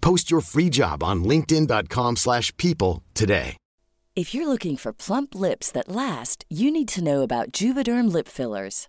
Post your free job on linkedin.com/people slash people today. If you're looking for plump lips that last, you need to know about Juvederm lip fillers.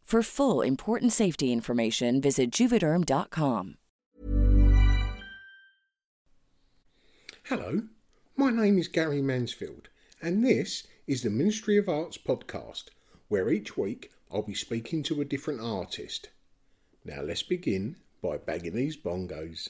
For full important safety information, visit juvederm.com. Hello, my name is Gary Mansfield, and this is the Ministry of Arts podcast, where each week I'll be speaking to a different artist. Now let's begin by bagging these bongos.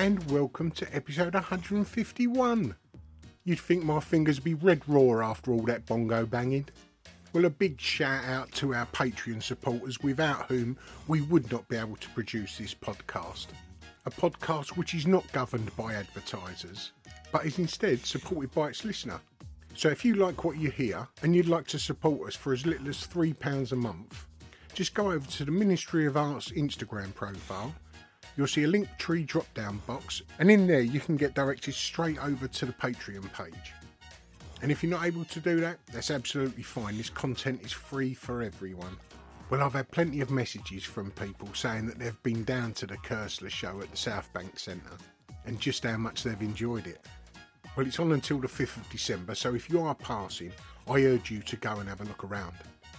And welcome to episode 151. You'd think my fingers be red raw after all that bongo banging. Well, a big shout out to our Patreon supporters, without whom we would not be able to produce this podcast. A podcast which is not governed by advertisers, but is instead supported by its listener. So if you like what you hear and you'd like to support us for as little as £3 a month, just go over to the Ministry of Arts Instagram profile. You'll see a link tree drop down box, and in there you can get directed straight over to the Patreon page. And if you're not able to do that, that's absolutely fine. This content is free for everyone. Well, I've had plenty of messages from people saying that they've been down to the Koestler show at the South Bank Centre and just how much they've enjoyed it. Well, it's on until the 5th of December, so if you are passing, I urge you to go and have a look around.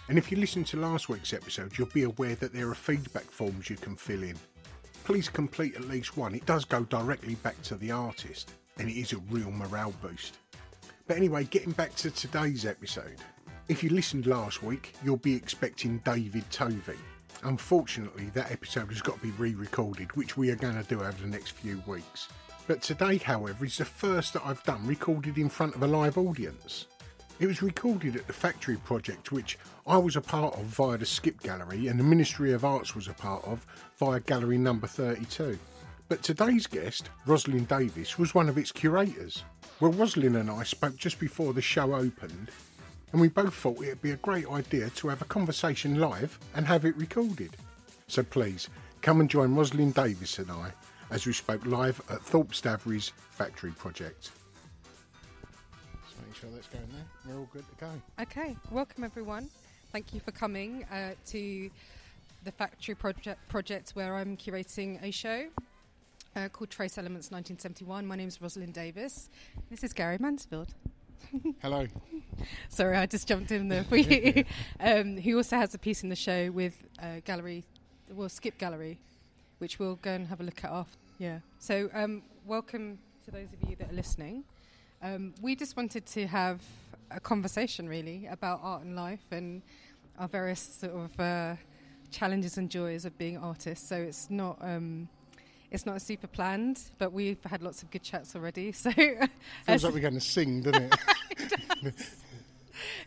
And if you listen to last week's episode, you'll be aware that there are feedback forms you can fill in. Please complete at least one, it does go directly back to the artist, and it is a real morale boost. But anyway, getting back to today's episode. If you listened last week, you'll be expecting David Tovey. Unfortunately, that episode has got to be re recorded, which we are going to do over the next few weeks. But today, however, is the first that I've done recorded in front of a live audience. It was recorded at the Factory Project, which I was a part of via the Skip Gallery, and the Ministry of Arts was a part of via Gallery Number 32. But today's guest, Rosalind Davis, was one of its curators. Well, Rosalind and I spoke just before the show opened, and we both thought it'd be a great idea to have a conversation live and have it recorded. So please, come and join Rosalind Davis and I as we spoke live at Thorp Stavri's Factory Project. Sure that's going there. We're all good to go. Okay, welcome everyone. Thank you for coming uh, to the Factory Project, project where I'm curating a show uh, called Trace Elements 1971. My name is Rosalind Davis. This is Gary Mansfield. Hello. Sorry, I just jumped in there for you. um, he also has a piece in the show with uh, Gallery, well, Skip Gallery, which we'll go and have a look at after. Yeah. So, um, welcome to those of you that are listening. Um, we just wanted to have a conversation, really, about art and life and our various sort of uh, challenges and joys of being artists. So it's not. Um, it's not super planned, but we've had lots of good chats already. So Feels like we're going to sing, doesn't it?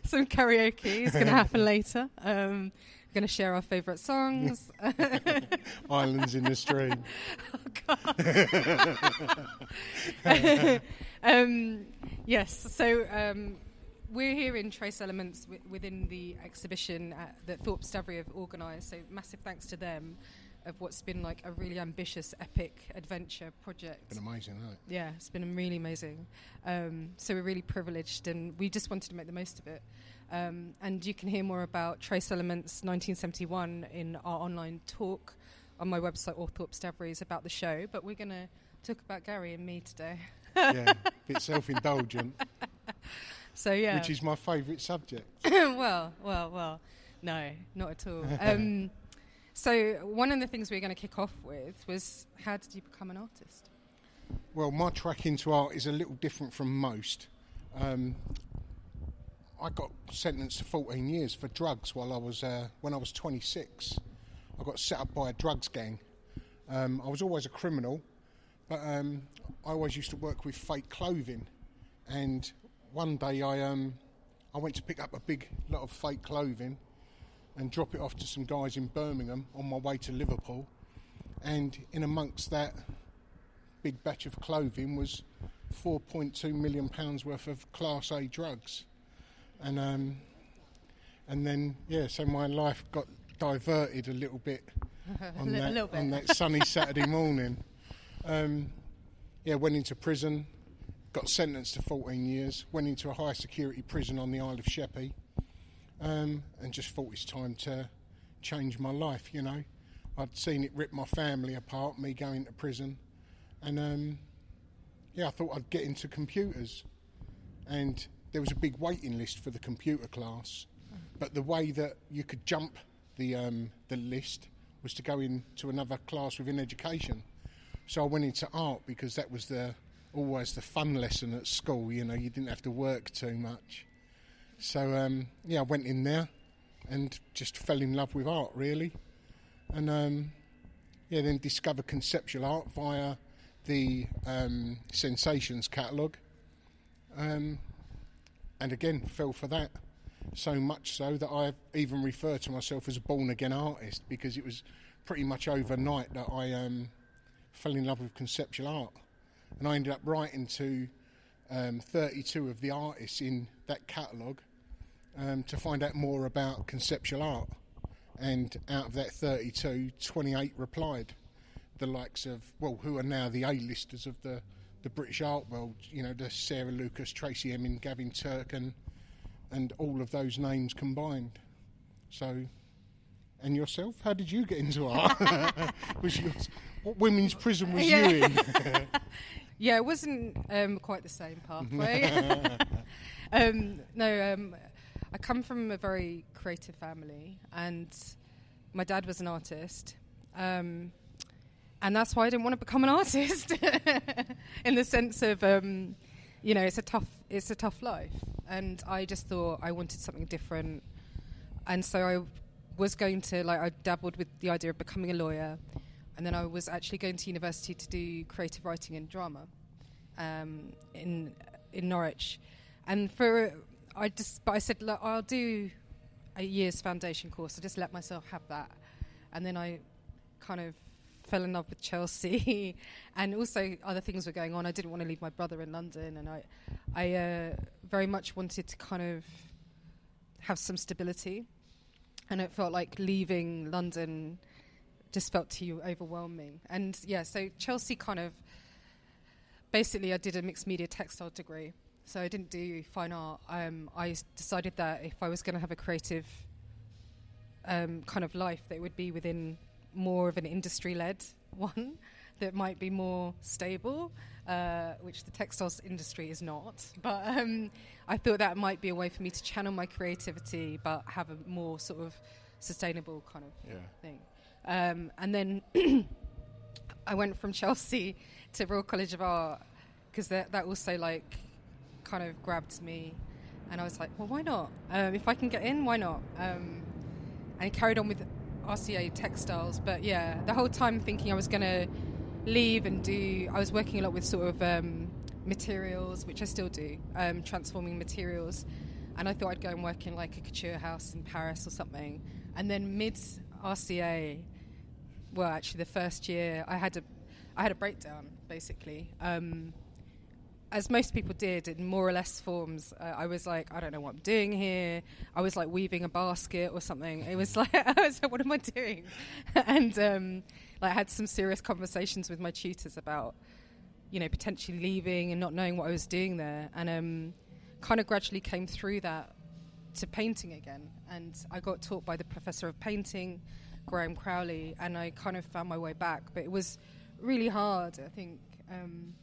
some karaoke is going to happen later. Um, we're going to share our favourite songs. Islands in the stream. Um, yes, so um, we're here in Trace Elements wi- within the exhibition at, that Thorp Stavri have organised. So massive thanks to them of what's been like a really ambitious, epic adventure project. It's been amazing, hasn't it? Yeah, it's been really amazing. Um, so we're really privileged, and we just wanted to make the most of it. Um, and you can hear more about Trace Elements 1971 in our online talk on my website or Thorp Stavri's about the show. But we're going to talk about Gary and me today. Yeah, a bit self-indulgent, So yeah, which is my favourite subject. well, well, well, no, not at all. Um, so one of the things we are going to kick off with was how did you become an artist? Well, my track into art is a little different from most. Um, I got sentenced to 14 years for drugs while I was uh, when I was 26. I got set up by a drugs gang. Um, I was always a criminal, but um, I always used to work with fake clothing. And one day I um, I went to pick up a big lot of fake clothing and drop it off to some guys in Birmingham on my way to Liverpool. And in amongst that big batch of clothing was 4.2 million pounds worth of Class A drugs, and um, and then yeah, so my life got diverted a little bit on that little bit. on that sunny Saturday morning. Um, yeah, went into prison, got sentenced to 14 years, went into a high security prison on the Isle of Sheppey, um, and just thought it's time to change my life. You know, I'd seen it rip my family apart, me going to prison, and um, yeah, I thought I'd get into computers, and there was a big waiting list for the computer class, but the way that you could jump the um, the list was to go into another class within education. So I went into art because that was the always the fun lesson at school. You know, you didn't have to work too much. So um, yeah, I went in there and just fell in love with art really, and um, yeah, then discovered conceptual art via the um, Sensations catalogue, um, and again fell for that. So much so that I even refer to myself as a born again artist because it was pretty much overnight that I um, fell in love with conceptual art, and I ended up writing to um, 32 of the artists in that catalogue um, to find out more about conceptual art. And out of that 32, 28 replied. The likes of, well, who are now the A-listers of the, the British art world, you know, the Sarah Lucas, Tracey Emin, Gavin Turkin, and all of those names combined. So, and yourself, how did you get into art? was yours, what women's prison was Yeah. you in? Yeah, it wasn't um, quite the same pathway. um, no, um, I come from a very creative family, and my dad was an artist. Um, and that's why I didn't want to become an artist, in the sense of, um, you know, it's a tough, it's a tough life, and I just thought I wanted something different, and so I was going to like I dabbled with the idea of becoming a lawyer, and then I was actually going to university to do creative writing and drama um, in in Norwich, and for I just but I said look I'll do a year's foundation course. I just let myself have that, and then I kind of fell in love with Chelsea, and also other things were going on. I didn't want to leave my brother in London, and I I uh, very much wanted to kind of have some stability, and it felt like leaving London just felt too overwhelming. And yeah, so Chelsea kind of basically I did a mixed media textile degree. So I didn't do fine art. Um, I decided that if I was going to have a creative um, kind of life, that it would be within more of an industry-led one that might be more stable, uh, which the textiles industry is not. But um, I thought that might be a way for me to channel my creativity, but have a more sort of sustainable kind of Yeah. thing. Um, and then I went from Chelsea to Royal College of Art because that that also like kind of grabbed me, and I was like, well, why not? Um, if I can get in, why not? Um, and carried on with RCA textiles, but yeah, the whole time thinking I was gonna leave and do. I was working a lot with sort of um, materials, which I still do, um, transforming materials. And I thought I'd go and work in like a couture house in Paris or something. And then mid RCA, well, actually the first year, I had a, I had a breakdown basically. Um, as most people did in more or less forms, uh, I was like, I don't know what I'm doing here. I was like weaving a basket or something. It was like, I was like, what am I doing? and um, like, I had some serious conversations with my tutors about, you know, potentially leaving and not knowing what I was doing there. And um, kind of gradually came through that to painting again. And I got taught by the professor of painting, Graham Crowley, and I kind of found my way back. But it was really hard, I think. Um,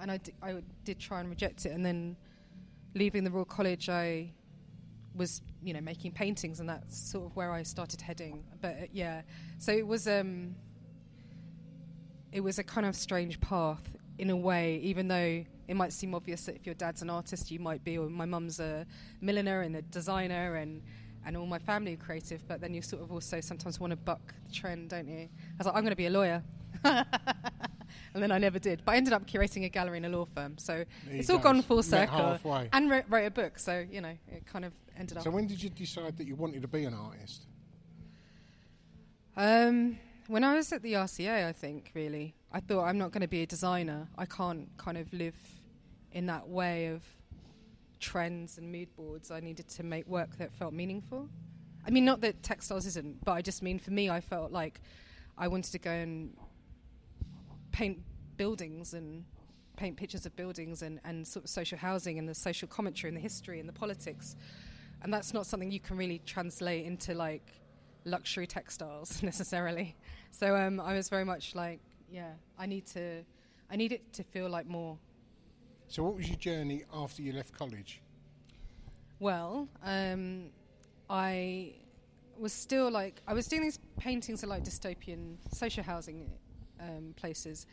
and I, d- I did try and reject it. And then leaving the Royal College, I was, you know, making paintings, and that's sort of where I started heading. But uh, yeah, so it was, um, it was a kind of strange path in a way, even though it might seem obvious that if your dad's an artist, you might be, or my mum's a milliner and a designer, and and all my family are creative. But then you sort of also sometimes want to buck the trend, don't you? I was like, I'm going to be a lawyer. and then I never did. But I ended up curating a gallery in a law firm, so it's all go. gone full circle. And wrote, wrote a book, so you know it kind of ended up. So when did you decide that you wanted to be an artist? Um, when I was at the RCA, I think really, I thought I'm not going to be a designer. I can't kind of live in that way of trends and mood boards. I needed to make work that felt meaningful. I mean, not that textiles isn't, but I just mean for me, I felt like I wanted to go and paint buildings and paint pictures of buildings and, and sort of social housing and the social commentary and the history and the politics. And that's not something you can really translate into like luxury textiles necessarily. So um, I was very much like, yeah, I need to, I need it to feel like more. So what was your journey after you left college? Well, um, I was still like, I was doing these paintings of like dystopian social housing um, places,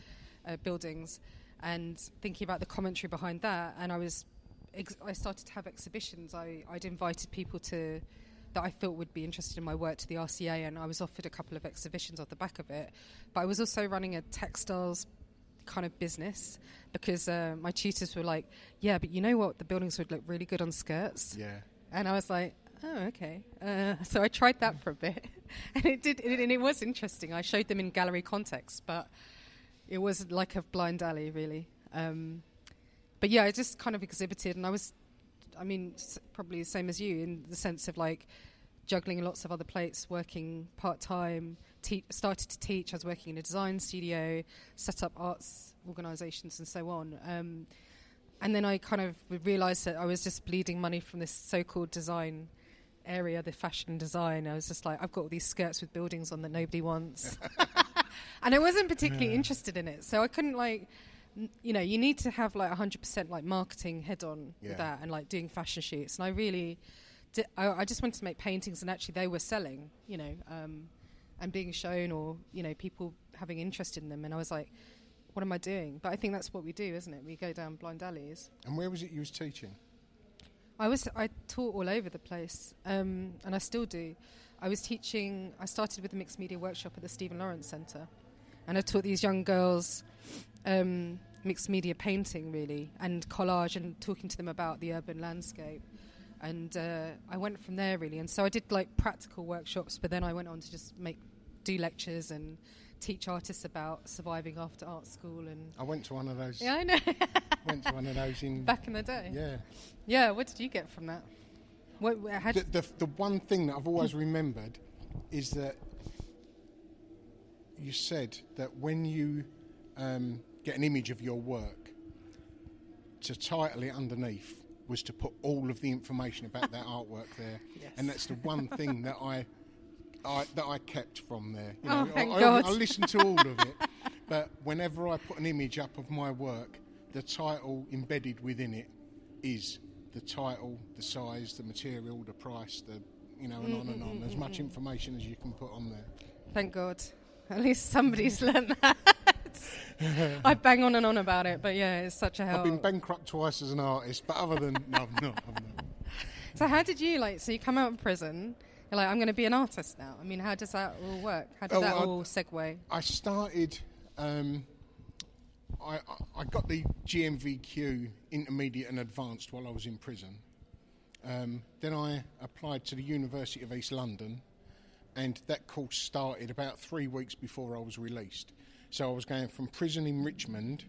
uh, buildings, and thinking about the commentary behind that. And I was, ex- I started to have exhibitions. I, I'd invited people to that I thought would be interested in my work to the RCA, and I was offered a couple of exhibitions off the back of it. But I was also running a textiles kind of business because uh, my tutors were like, "Yeah, but you know what? The buildings would look really good on skirts." Yeah. And I was like, "Oh, okay." Uh, so I tried that for a bit, and it did, and it was interesting. I showed them in gallery context, but it was like a blind alley, really. Um, but yeah, I just kind of exhibited, and I was, I mean, s- probably the same as you in the sense of like juggling lots of other plates, working part time. Te- started to teach. I was working in a design studio, set up arts organisations, and so on. Um, and then I kind of realised that I was just bleeding money from this so-called design area, the fashion design. I was just like, I've got all these skirts with buildings on that nobody wants, and I wasn't particularly interested in it. So I couldn't like, n- you know, you need to have like 100% like marketing head on Yeah. with that, and like doing fashion shoots. And I really, I, I just wanted to make paintings, and actually they were selling, you know, um, and being shown, or you know, people having interest in them. And I was like, what am I doing? But I think that's what we do, isn't it? We go down blind alleys. And where was it you was teaching? I was I taught all over the place, um, and I still do. I was teaching. I started with a mixed media workshop at the Stephen Lawrence Centre, and I taught these young girls um, mixed media painting, really, and collage, and talking to them about the urban landscape. And uh, I went from there really, and so I did like practical workshops, but then I went on to just make do lectures and teach artists about surviving after art school and. I went to one of those. Yeah, I know. Went to one of those in. Back in the day. Yeah. Yeah. What did you get from that? What, how The, the, the one thing that I've always remembered is that you said that when you um, get an image of your work, to title it underneath was to put all of the information about that artwork there, and that's the one thing that I, I that I kept from there. You Oh, thank I, God. I, I listened to all of it, but whenever I put an image up of my work, the title embedded within it is the title, the size, the material, the price, the you know, and on and on. As much mm-hmm. information as you can put on there. Thank God. At least somebody's learned that. I bang on and on about it, but yeah, it's such a help. I've been bankrupt twice as an artist, but other than no, I've not. I've not. So how did you like? So you come out of prison. You're like, I'm going to be an artist now. I mean, how does that all work? How did Oh, that I- all segue? I started. Um, I, I- got the GNVQ intermediate and advanced while I was in prison. Um, then I applied to the University of East London, and that course started about three weeks before I was released. So I was going from prison in Richmond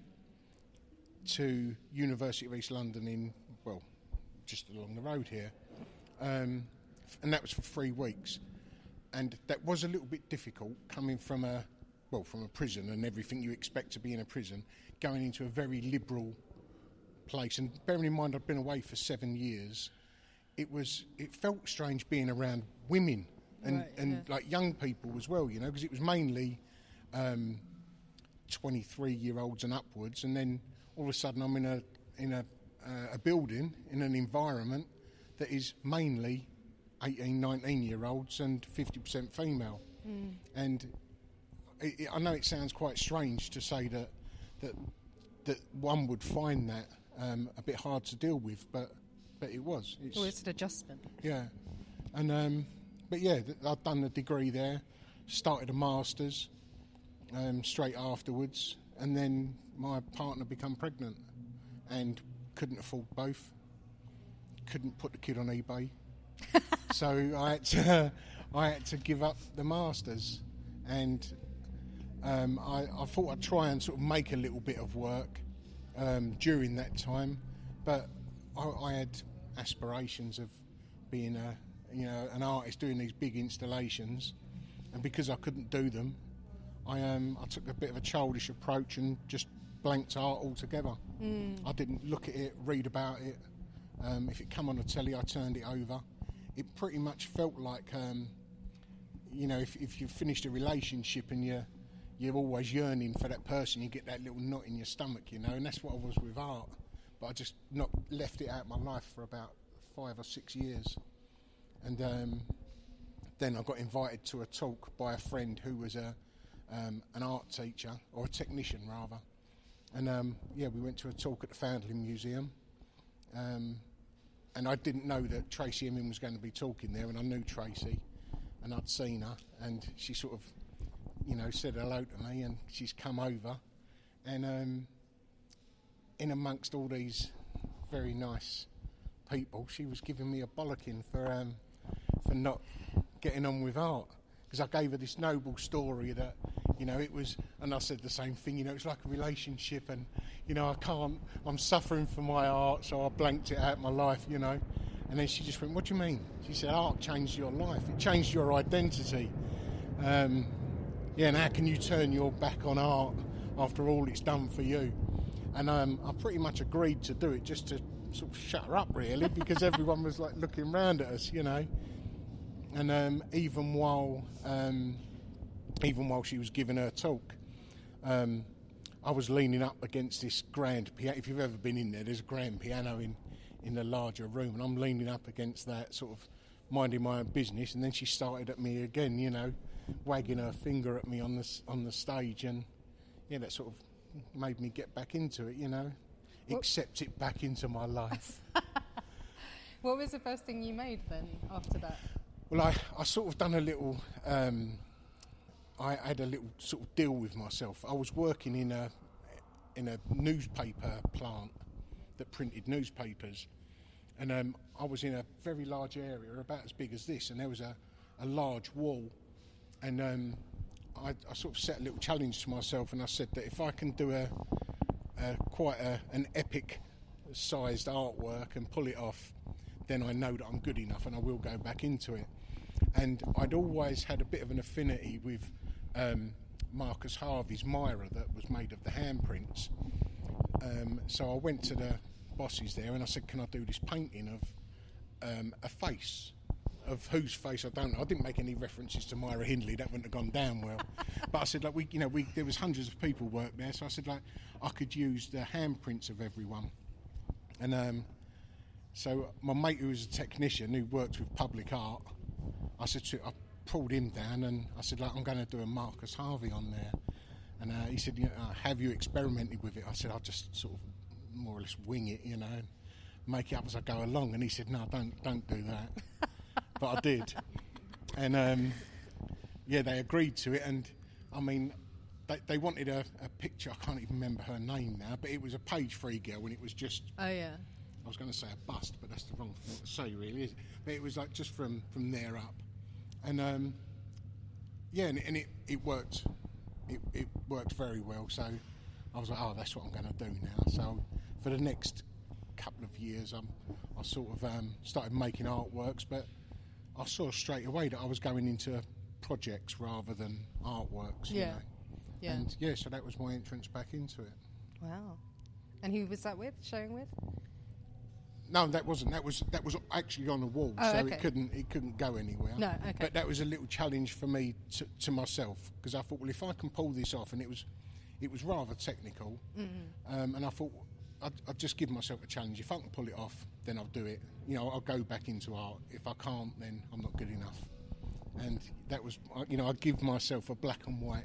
to University of East London in well, just along the road here, um, and that was for three weeks. And that was a little bit difficult coming from a well from a prison and everything you expect to be in a prison going into a very liberal place. And bearing in mind I'd been away for seven years it was it felt strange being around women and Right, and yeah. like young people as well you know because it was mainly um, 23 year olds and upwards. And then all of a sudden I'm in a in a uh, a building in an environment that is mainly 18 19 year olds and 50% female and it, it, I know it sounds quite strange to say that that that one would find that um, a bit hard to deal with but but it was. It's, Oh, it's an adjustment. yeah, and um, but yeah, th- I'd done the degree there, started a masters um, straight afterwards, and then my partner became pregnant, and couldn't afford both. Couldn't put the kid on eBay, so I had to I had to give up the masters, and um, I, I thought I'd try and sort of make a little bit of work um, during that time, but I, I had aspirations of being a you know an artist doing these big installations, and because I couldn't do them, I um, I took a bit of a childish approach and just blanked art altogether. I didn't look at it, read about it. Um, if it come on the telly, I turned it over. It pretty much felt like um, you know, if, if you've finished a relationship and you're you're always yearning for that person, you get that little knot in your stomach, you know, and that's what I was with art. But I just not left it out my life for about five or six years, and um, then I got invited to a talk by a friend who was a um, an art teacher or a technician rather, and um, yeah, we went to a talk at the Foundling Museum. Um, and I didn't know that Tracey Emin was going to be talking there, and I knew Tracey, and I'd seen her, and she sort of, you know, said hello to me, and she's come over, and um, in amongst all these very nice people, she was giving me a bollocking for um, for not getting on with art. Because I gave her this noble story that you know it was, and I said the same thing. You know, it's like a relationship, and you know I can't. I'm suffering for my art, so I blanked it out my life. You know, and then she just went, "What do you mean?" She said, "Art changed your life. It changed your identity." Um, yeah, and how can you turn your back on art after all it's done for you? And um, I pretty much agreed to do it just to sort of shut her up, really, because everyone was like looking round at us, you know. And um, even while um, even while she was giving her talk, um, I was leaning up against this grand piano. If you've ever been in there, there's a grand piano in in the larger room, and I'm leaning up against that, sort of minding my own business. And then she started at me again, you know, wagging her finger at me on the on the stage, and yeah, that sort of made me get back into it, you know, accept it back into my life. What was the first thing you made then after that? Well, I, I sort of done a little. Um, I had a little sort of deal with myself. I was working in a in a newspaper plant that printed newspapers, and um, I was in a very large area, about as big as this, and there was a, a large wall, and um, I, I sort of set a little challenge to myself, and I said that if I can do a, a quite a, an epic sized artwork and pull it off, then I know that I'm good enough and I will go back into it. And I'd always had a bit of an affinity with um, Marcus Harvey's Myra that was made of the handprints. Um, so I went to the bosses there and I said, Can I do this painting of um, a face? Of whose face I don't know. I didn't make any references to Myra Hindley. That wouldn't have gone down well. but I said, like we, you know, we there was hundreds of people work there. So I said, like I could use the handprints of everyone. And um, so my mate, who was a technician who worked with public art, I said to I pulled him down and I said, like, I'm going to do a Marcus Harvey on there. And uh, he said, you know, uh, "Have you experimented with it?" I said, "I'll just sort of more or less wing it, you know, and make it up as I go along." And he said, "No, don't don't do that." but I did, and um, yeah, they agreed to it. And I mean, they, they wanted a, a picture. I can't even remember her name now, but it was a page three girl, and it was just Oh yeah. I was going to say a bust, but that's the wrong thing to say, really. Is it? But it was like just from from there up, and um, yeah, and, and it, it worked. It, it worked very well. So I was like, oh, that's what I'm going to do now. So for the next couple of years, um, I sort of um, started making artworks, but I saw straight away that I was going into projects rather than artworks. You Yeah. know? Yeah. And yeah, so that was my entrance back into it. Wow. And who was that with? Showing with? No, that wasn't. That was that was actually on a wall, Oh, so okay. it couldn't it couldn't go anywhere. No, okay. But that was a little challenge for me to, to myself because I thought, well, if I can pull this off, and it was it was rather technical, Mm-hmm. um, and I thought I'd, I'd just give myself a challenge. If I can pull it off, then I'll do it. You know, I'll go back into art. If I can't, then I'm not good enough. And that was, you know, I give myself a black and white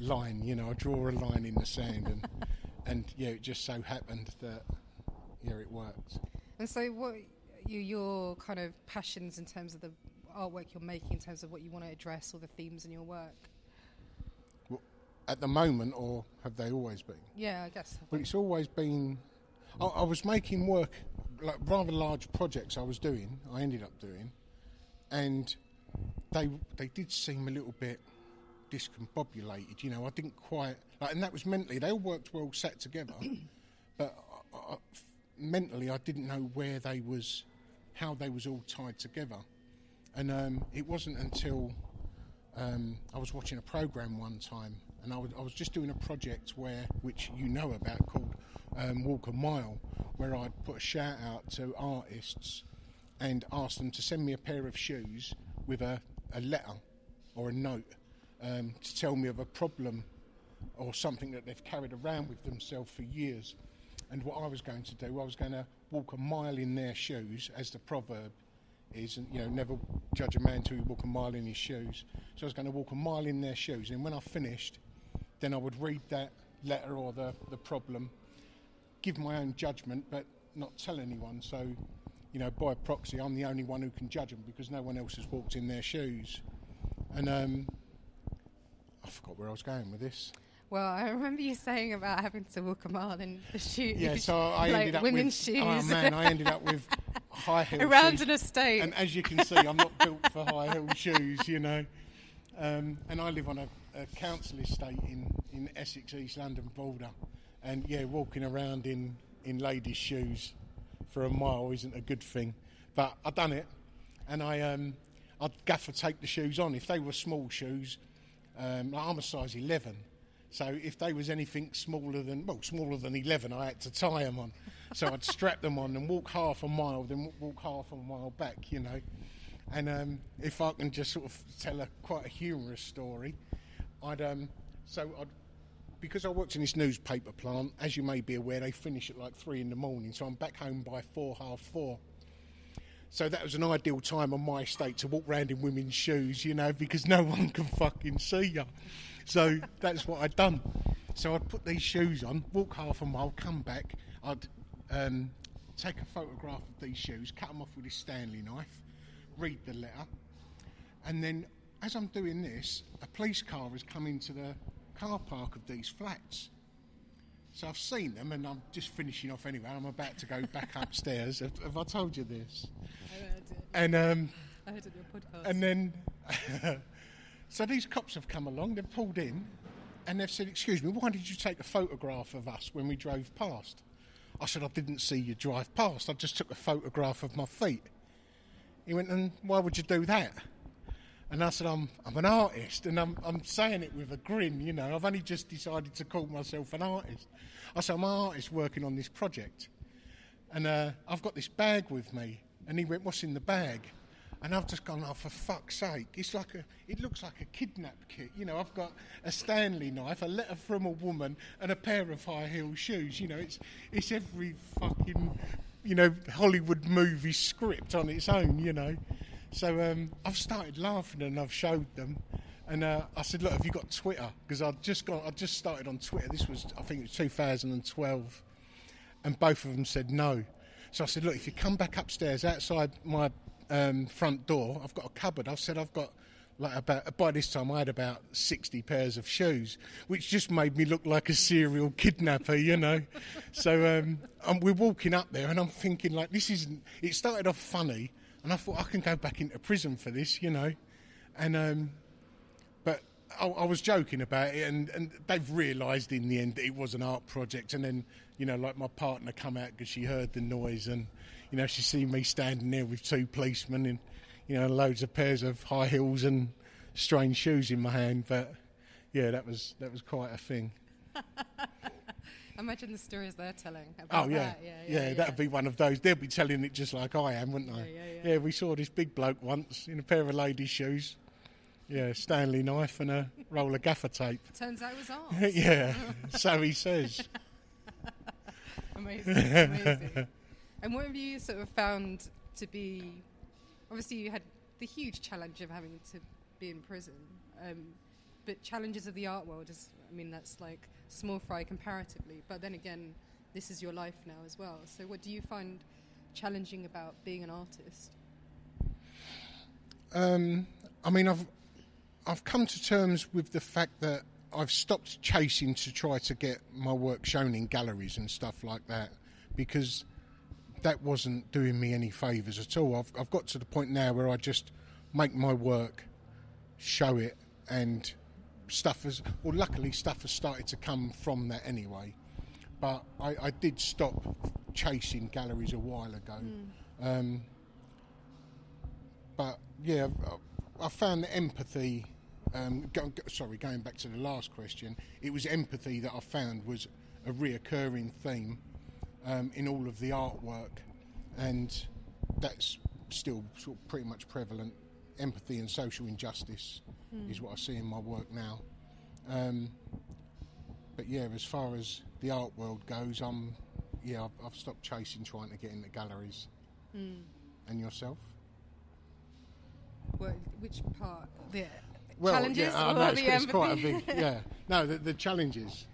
line. You know, I draw a line in the sand, and and yeah, it just so happened that yeah, it worked. And so, what you, your kind of passions in terms of the artwork you're making, in terms of what you want to address, or the themes in your work? Well, at the moment, or have they always been? Yeah, I guess. Well, it's always been. I, I was making work, like rather large projects. I was doing. I ended up doing, and they they did seem a little bit discombobulated. You know, I didn't quite like, and that was mentally. They all worked well, set together, but I, I, mentally, I didn't know where they was, how they was all tied together, and um, it wasn't until um, I was watching a program one time, and I was, I was just doing a project where, which you know about, called um, Walk a Mile, where I'd put a shout out to artists and ask them to send me a pair of shoes with a, a letter or a note um, to tell me of a problem or something that they've carried around with themselves for years. And what I was going to do, I was going to walk a mile in their shoes, as the proverb is, and you know, never judge a man till you walk a mile in his shoes. So I was going to walk a mile in their shoes, and when I finished, then I would read that letter or the, the problem, give my own judgment, but not tell anyone. So, you know, by proxy, I'm the only one who can judge them because no one else has walked in their shoes. And um, I forgot where I was going with this. Well, I remember you saying about having to walk a mile in the shoes. Yeah, so I like ended up women's with shoes oh man, I ended up with high heel around shoes. an estate. And as you can see, I'm not built for high heel shoes, you know. Um, and I live on a, a council estate in, in Essex, East London border. And yeah, walking around in, in ladies' shoes for a mile isn't a good thing. But I done it, and I um, I'd gaffer take the shoes on. If they were small shoes, um, like I'm a size 11. So if they was anything smaller than well smaller than 11, I had to tie them on. So I'd strap them on and walk half a mile, then walk half a mile back, you know. And um, if I can just sort of tell a quite a humorous story, I'd um, so I'd because I worked in this newspaper plant. As you may be aware, they finish at like three in the morning, so I'm back home by four, half four. So that was an ideal time on my estate to walk round in women's shoes, you know, because no one can fucking see you. So that's what I'd done. So I'd put these shoes on, walk half a mile, come back. I'd um, take a photograph of these shoes, cut them off with this Stanley knife, read the letter, and then as I'm doing this, a police car has come into the car park of these flats. So I've seen them, and I'm just finishing off anyway. I'm about to go back upstairs. Have, have I told you this? I heard it. And um, I heard it on your podcast. and then, so these cops have come along. They've pulled in, and they've said, "Excuse me, why did you take a photograph of us when we drove past?" I said, "I didn't see you drive past. I just took a photograph of my feet." He went, "And why would you do that?" And I said, I'm, I'm an artist, and I'm, I'm saying it with a grin, you know. I've only just decided to call myself an artist. I said, I'm an artist working on this project. And uh, I've got this bag with me. And he went, What's in the bag? And I've just gone, Oh, for fuck's sake. It's like a, it looks like a kidnap kit. You know, I've got a Stanley knife, a letter from a woman, and a pair of high heel shoes. You know, it's, it's every fucking, you know, Hollywood movie script on its own, you know. So um, I've started laughing and I've showed them, And uh, I said, look, have you got Twitter? Because I'd just got, I just started on Twitter. This was, I think, it was 2012, and both of them said no. So I said, look, if you come back upstairs outside my um, front door, I've got a cupboard. I've said, I've got like about by this time I had about 60 pairs of shoes, which just made me look like a serial kidnapper, you know. so um, we're walking up there, and I'm thinking like this isn't. It started off funny, and I thought I can go back into prison for this, you know, and um, but I, I was joking about it, and, and they've realised in the end that it was an art project, and then you know like my partner come out because she heard the noise, and you know she see me standing there with two policemen and you know, loads of pairs of high heels and strange shoes in my hand. But yeah, that was that was quite a thing. Imagine the stories they're telling. About Oh yeah. that. yeah, yeah, yeah, yeah. that'd be one of those. They'll be telling it just like I am, wouldn't they? Yeah, yeah, yeah. we saw this big bloke once in a pair of ladies' shoes. Yeah, Stanley knife and a roll of gaffer tape. Turns out it was art. yeah, so he says. amazing, amazing. And what have you sort of found to be? Obviously, you had the huge challenge of having to be in prison, um, but challenges of the art world is, I mean, that's like small fry comparatively. But then again, this is your life now as well. So, what do you find challenging about being an artist? Um, I mean, I've I've come to terms with the fact that I've stopped chasing to try to get my work shown in galleries and stuff like that because that wasn't doing me any favours at all. I've I've got to the point now where I just make my work, show it, and stuff has. Well, luckily, stuff has started to come from that anyway. But I, I did stop chasing galleries a while ago. Um, but yeah, I- I found that empathy. Um, go, go- sorry, going back to the last question, it was empathy that I found was a reoccurring theme um, in all of the artwork, and that's still sort of pretty much prevalent. Empathy and social injustice is what I see in my work now. Um, but yeah, as far as the art world goes, I'm yeah, I've, I've stopped chasing trying to get into galleries. And yourself? What, which part? The Well, challenges yeah, or know it's, the it's quite a empathy? big yeah. No, the, the challenges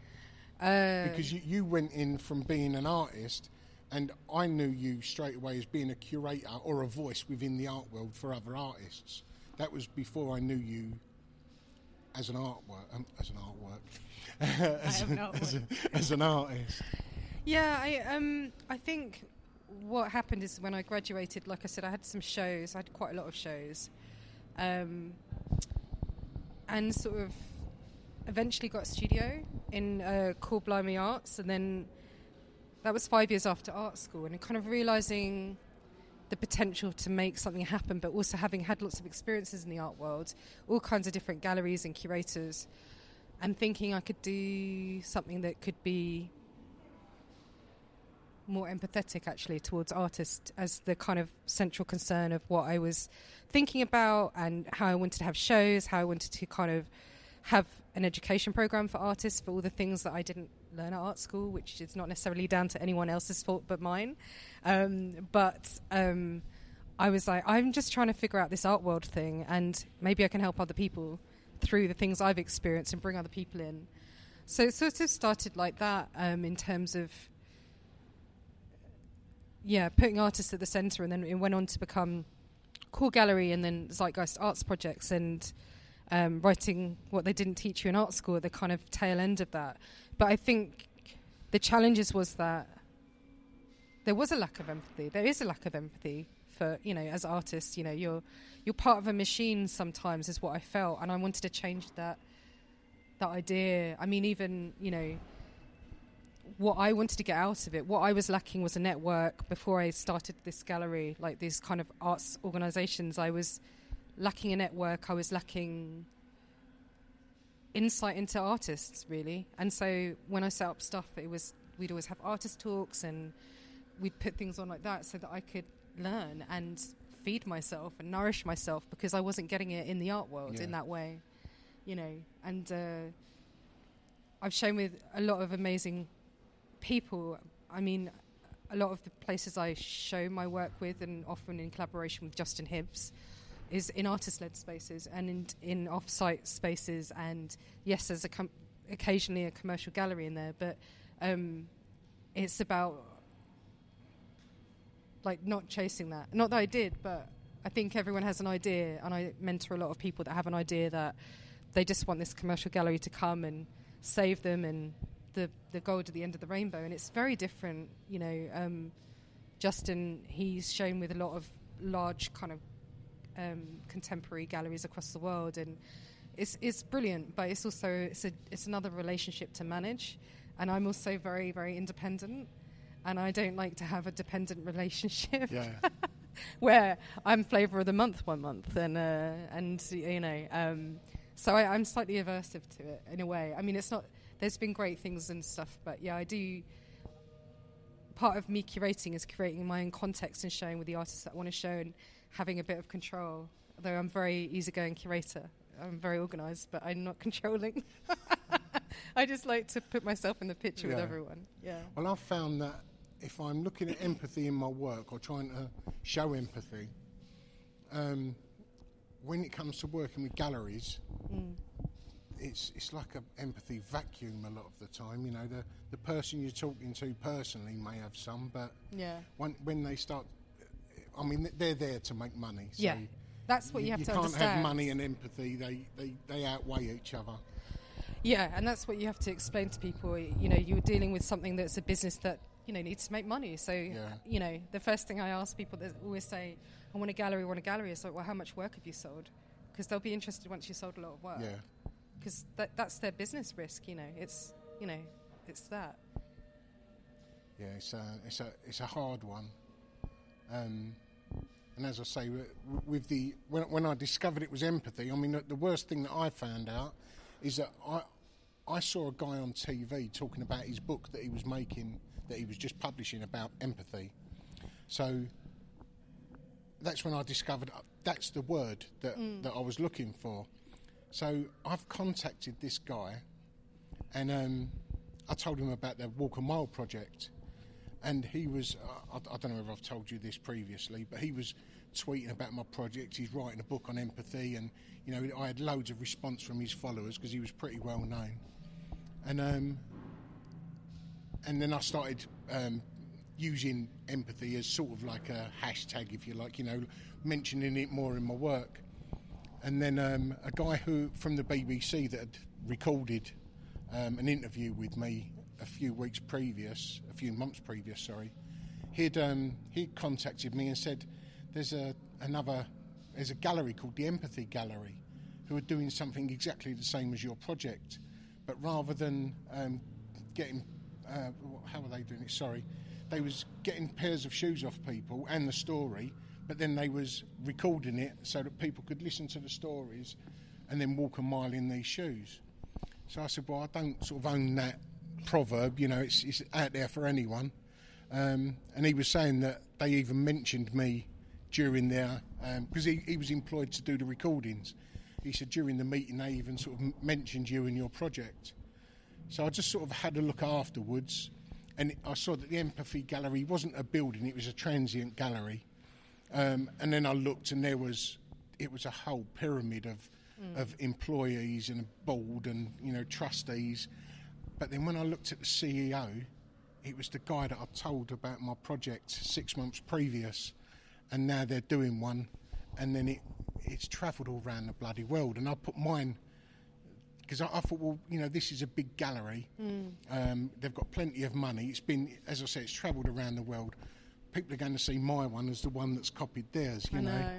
Uh, because you, you went in from being an artist, and I knew you straight away as being a curator or a voice within the art world for other artists. That was before I knew you as an artwork, um, as an artwork, as, an as, a- as an artist. Yeah, I um I think what happened is when I graduated, like I said, I had some shows. I had quite a lot of shows, um, and sort of eventually got a studio in uh, called Blimey Arts, and then that was five years after art school, and kind of realizing the potential to make something happen, but also having had lots of experiences in the art world, all kinds of different galleries and curators, and thinking I could do something that could be more empathetic actually towards artists as the kind of central concern of what I was thinking about and how I wanted to have shows, how I wanted to kind of have an education program for artists for all the things that I didn't learn at art school, which is not necessarily down to anyone else's fault but mine. Um, but um, I was like, I'm just trying to figure out this art world thing, and maybe I can help other people through the things I've experienced and bring other people in. So it sort of started like that um, in terms of yeah, putting artists at the centre, and then it went on to become Core Gallery and then Zeitgeist Arts Projects and um, writing what they didn't teach you in art school at the kind of tail end of that. But I think the challenges was that there was a lack of empathy. There is a lack of empathy for you know as artists. You know you're you're part of a machine sometimes is what I felt, and I wanted to change that that idea. I mean, even you know what I wanted to get out of it, what I was lacking was a network before I started this gallery, like these kind of arts organizations. I was lacking a network, I was lacking insight into artists, really. And so when I set up stuff, it was we'd always have artist talks and we'd put things on like that so that I could learn and feed myself and nourish myself because I wasn't getting it in the art world Yeah. in that way, you know. And uh, I've shown with a lot of amazing people. I mean, a lot of the places I show my work with, and often in collaboration with Justin Hibbs, is in artist-led spaces and in, in off-site spaces. And yes, there's a com- occasionally a commercial gallery in there, but um, it's about like not chasing that. Not that I did, but I think everyone has an idea, and I mentor a lot of people that have an idea that they just want this commercial gallery to come and save them and the the gold at the end of the rainbow. And it's very different, you know. Um, Justin, he's shown with a lot of large kind of um, contemporary galleries across the world, and it's it's brilliant. But it's also it's a it's another relationship to manage, and I'm also very very independent, and I don't like to have a dependent relationship. Yeah. where I'm flavour of the month one month, and uh, and you know, um, so I, I'm slightly aversive to it in a way. I mean, it's not. There's been great things and stuff, but yeah, I do. Part of me curating is creating my own context and showing with the artists that I want to show and having a bit of control. Although I'm very easygoing curator, I'm very organised, but I'm not controlling. I just like to put myself in the picture with everyone. Yeah. Well, I've found that if I'm looking at empathy in my work or trying to show empathy, um, when it comes to working with galleries, it's it's like an empathy vacuum a lot of the time. You know, the the person you're talking to personally may have some, but Yeah. when when they start, I mean, they're there to make money. So Yeah. That's what you, have to understand. You can't have money and empathy; they, they, they outweigh each other. Yeah, and that's what you have to explain to people. You know, you're dealing with something that's a business that you know needs to make money. So, Yeah. you know, the first thing I ask people that always say, "I want a gallery, I want a gallery." Is like, well, how much work have you sold? Because they'll be interested once you sold a lot of work. Yeah. Because that, that's their business risk. You know, it's you know, it's that. Yeah, it's a it's a it's a hard one. Um, and as I say, with the when, when I discovered it was empathy, I mean the, worst thing that I found out is that I I saw a guy on TV talking about his book that he was making that he was just publishing about empathy. So that's when I discovered uh, that's the word that that I was looking for. So I've contacted this guy and um, I told him about the Walk a Mile project, and he was uh, I, I don't know if I've told you this previously, but he was tweeting about my project. He's writing a book on empathy, and you know I had loads of response from his followers because he was pretty well known, and um, and then I started um, using empathy as sort of like a hashtag, if you like, you know, mentioning it more in my work. And then um, a guy who from the BBC that had recorded um, an interview with me a few weeks previous, a few months previous, sorry, he'd um, he contacted me and said, "There's a another there's a gallery called the Empathy Gallery, who are doing something exactly the same as your project, but rather than um, getting uh, how are they doing it? Sorry, they was getting pairs of shoes off people and the story, but then they was recording it so that people could listen to the stories and then walk a mile in these shoes. So I said, well, I don't sort of own that proverb, you know, it's, it's out there for anyone. Um, and he was saying that they even mentioned me during their, because he, he was employed to do the recordings. He said during the meeting they even sort of mentioned you and your project. So I just sort of had a look afterwards, and I saw that the Empathy Gallery wasn't a building; it was a transient gallery. Um, and then I looked, and there was it was a whole pyramid of of employees and a board and you know trustees. But then when I looked at the CEO, it was the guy that I told about my project six months previous, and now they're doing one, and then it it's travelled all around the bloody world, and I put mine because I, I thought, well, you know, this is a big gallery. Um, they've got plenty of money. It's been, as I said, it's travelled around the world. People are going to see my one as the one that's copied theirs, you know. know.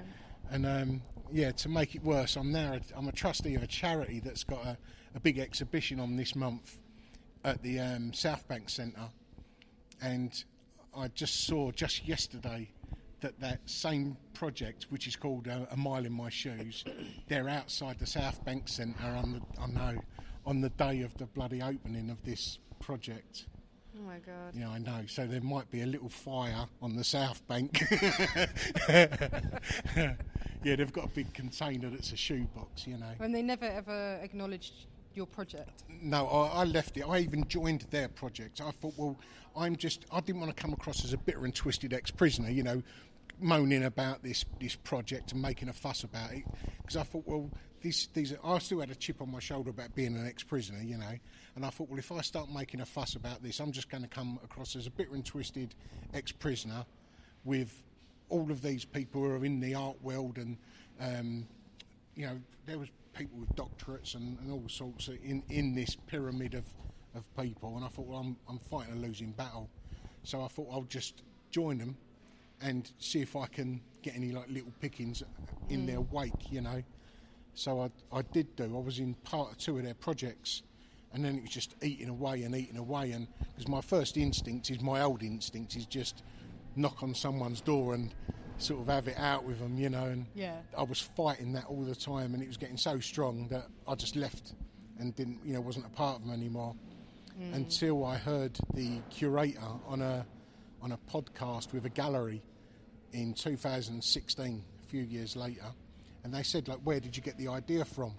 And um, yeah, to make it worse, I'm now a, I'm a trustee of a charity that's got a, a big exhibition on this month at the um, Southbank Centre, and I just saw just yesterday that that same project, which is called uh, A Mile in My Shoes, they're outside the Southbank Centre on the I know on the day of the bloody opening of this project. Oh my god. Yeah, I know. So there might be a little fire on the South Bank. yeah, they've got a big container that's a shoebox, you know. And they never ever acknowledged your project. No, I, I left it. I even joined their project. I thought, well, I'm just, I didn't want to come across as a bitter and twisted ex prisoner, you know, moaning about this this project and making a fuss about it because I thought, well, these these I still had a chip on my shoulder about being an ex-prisoner, you know, and I thought, well, if I start making a fuss about this, I'm just going to come across as a bitter and twisted ex-prisoner with all of these people who are in the art world and um, you know there was people with doctorates and, and all sorts of in, in this pyramid of, of people. And I thought well I'm, I'm fighting a losing battle. So I thought I'll just join them and see if I can get any like little pickings in mm. their wake you know. So I, I did do. I was in part of two of their projects and then it was just eating away and eating away. And because my first instinct is my old instinct is just knock on someone's door and sort of have it out with them, you know. And Yeah. I was fighting that all the time, and it was getting so strong that I just left and didn't, you know, wasn't a part of them anymore. Mm. Until I heard the curator on a on a podcast with a gallery in 2016, a few years later, and they said like, "Where did you get the idea from?"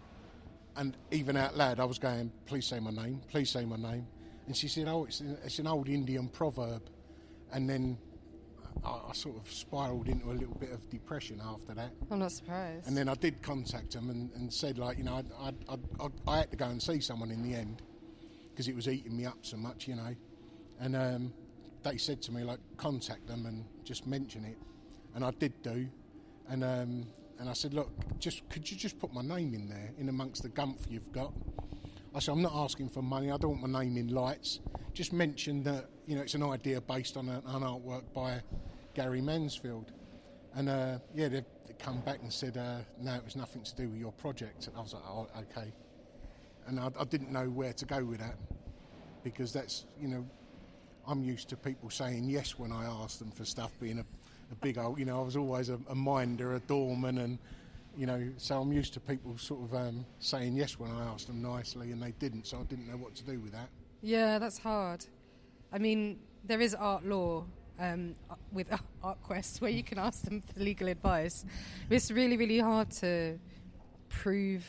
And even out loud, I was going, "Please say my name, please say my name." And she said, "Oh, it's it's an old Indian proverb." And then I, I sort of spiraled into a little bit of depression after that. I'm not surprised. And then I did contact them and, and said, like, you know, I, I, I, I had to go and see someone in the end because it was eating me up so much, you know. And um, they said to me, like, contact them and just mention it. And I did do. And um, and I said, look, just could you just put my name in there in amongst the gumph you've got? I said, I'm not asking for money. I don't want my name in lights. Just mention that, you know, it's an idea based on a, an artwork by Gary Mansfield. And uh, yeah, they've come back and said, uh, no, it was nothing to do with your project. And I was like, oh, okay. And I, I didn't know where to go with that because that's, you know, I'm used to people saying yes when I ask them for stuff, being a, a big old, you know, I was always a, a minder, a doorman, and, you know, so I'm used to people sort of um, saying yes when I asked them nicely, and they didn't, so I didn't know what to do with that. Yeah, that's hard. I mean, there is art law um, with ArtQuest where you can ask them for legal advice. But it's really, really hard to prove,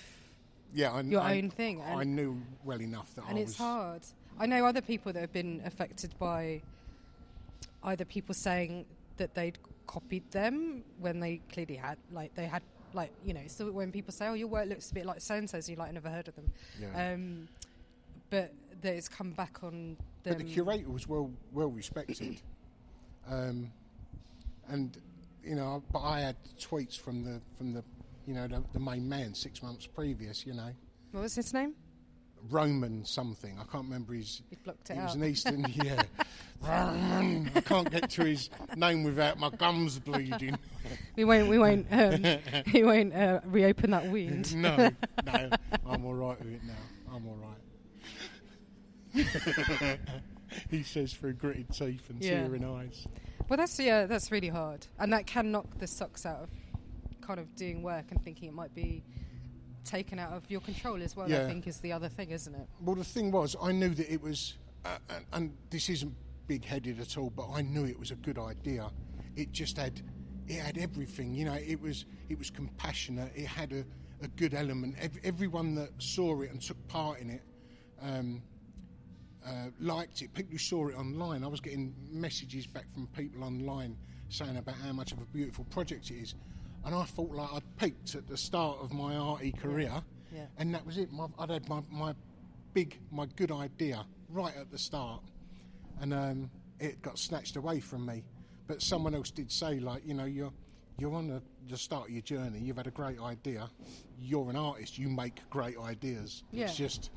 Yeah, I, Your I, own thing, I and- knew well enough that and I it's hard. I know other people that have been affected by either people saying that they'd copied them when they clearly had, like they had, like you know, so when people say, "Oh, your work looks a bit like so and so's," you like never heard of them. Yeah. Um, but that it's come back on them. But the curator was well well respected, um, and you know, but I had tweets from the from the you know the, the main man six months previous. You know, what was his name? Roman something. I can't remember his. You blocked it He was out. an Eastern, yeah. Roman. I can't get to his name without my gums bleeding. We won't. We won't. Um, we won't uh, reopen that wound. no, no, I'm all right with it now. I'm all right. he says through gritted teeth and Yeah. tearing eyes. Well, that's yeah, that's really hard, and that can knock the socks out of kind of doing work and thinking it might be taken out of your control as well. I think is the other thing, isn't it? Well, the thing was, I knew that it was, uh, and, and this isn't big-headed at all, but I knew it was a good idea. It just had, it had everything. You know, it was, it was compassionate. It had a, a good element. Ev- everyone that saw it and took part in it. Um, uh, liked it. People who saw it online, I was getting messages back from people online saying about how much of a beautiful project it is, and I thought like I'd peaked at the start of my arty career, Yeah. and that was it. My, I'd had my, my big, my good idea right at the start, and um, it got snatched away from me. But someone else did say like, you know, you're you're on the, the start of your journey. You've had a great idea. You're an artist. You make great ideas. Yeah. It's just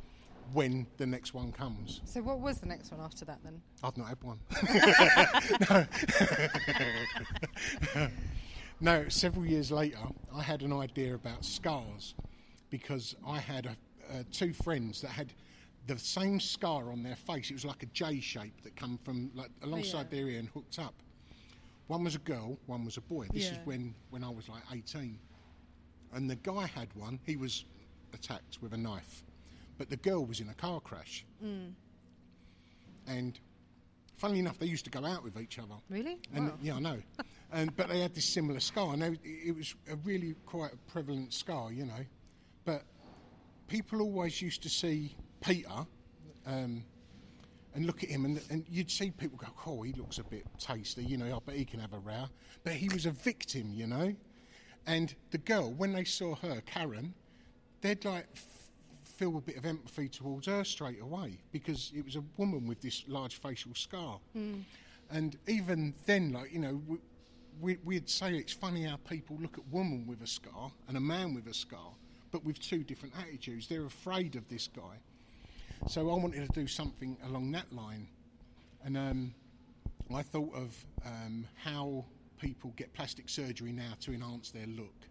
when the next one comes. So, what was the next one after that then? I've not had one. no. several years later, I had an idea about scars because I had a, uh, two friends that had the same scar on their face. It was like a J shape that come from like alongside their ear and hooked up. One was a girl, one was a boy. This is when, when I was like 18. And the guy had one, he was attacked with a knife. But the girl was in a car crash. And funnily enough, they used to go out with each other. Really? And Wow. yeah, I know. and but they had this similar scar, and they, it was a really quite a prevalent scar, you know. But people always used to see Peter, um, and look at him, and, and you'd see people go, "Oh, he looks a bit tasty," you know. I bet he can have a row. But he was a victim, you know. And the girl, when they saw her, Karen, they'd like feel a bit of empathy towards her straight away because it was a woman with this large facial scar. And even then, like you know, we, we, we'd say it's funny how people look at woman with a scar and a man with a scar, but with two different attitudes. They're afraid of this guy. So I wanted to do something along that line, and um, I thought of um, how people get plastic surgery now to enhance their look.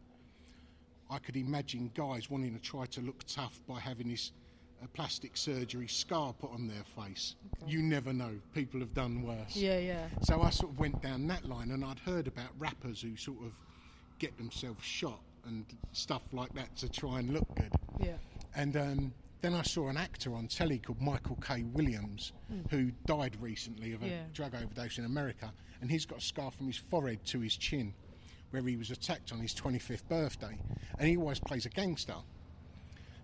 I could imagine guys wanting to try to look tough by having this uh, plastic surgery scar put on their face. You never know; people have done worse. Yeah, yeah. So I sort of went down that line, and I'd heard about rappers who sort of get themselves shot and stuff like that to try and look good. Yeah. And um, then I saw an actor on telly called Michael K. Williams, who died recently of a. Yeah. drug overdose in America, and he's got a scar from his forehead to his chin, where he was attacked on his 25th birthday, and he always plays a gangster.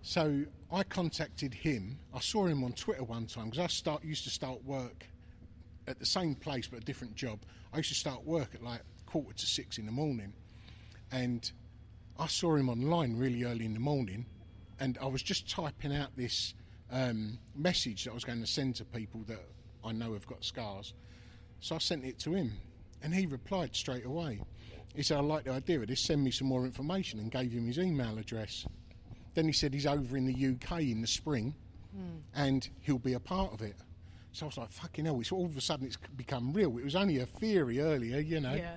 So I contacted him. I saw him on Twitter one time because I start used to start work at the same place but a different job. I used to start work at like quarter to six in the morning, and I saw him online really early in the morning, and I was just typing out this um, message that I was going to send to people that I know have got scars. So I sent it to him, and he replied straight away. He said, "I like the idea of this. Send me some more information," and gave him his email address. Then he said he's over in the UK in the spring, and he'll be a part of it. So I was like, "Fucking hell!" It's all of a sudden it's become real. It was only a theory earlier, you know. Yeah.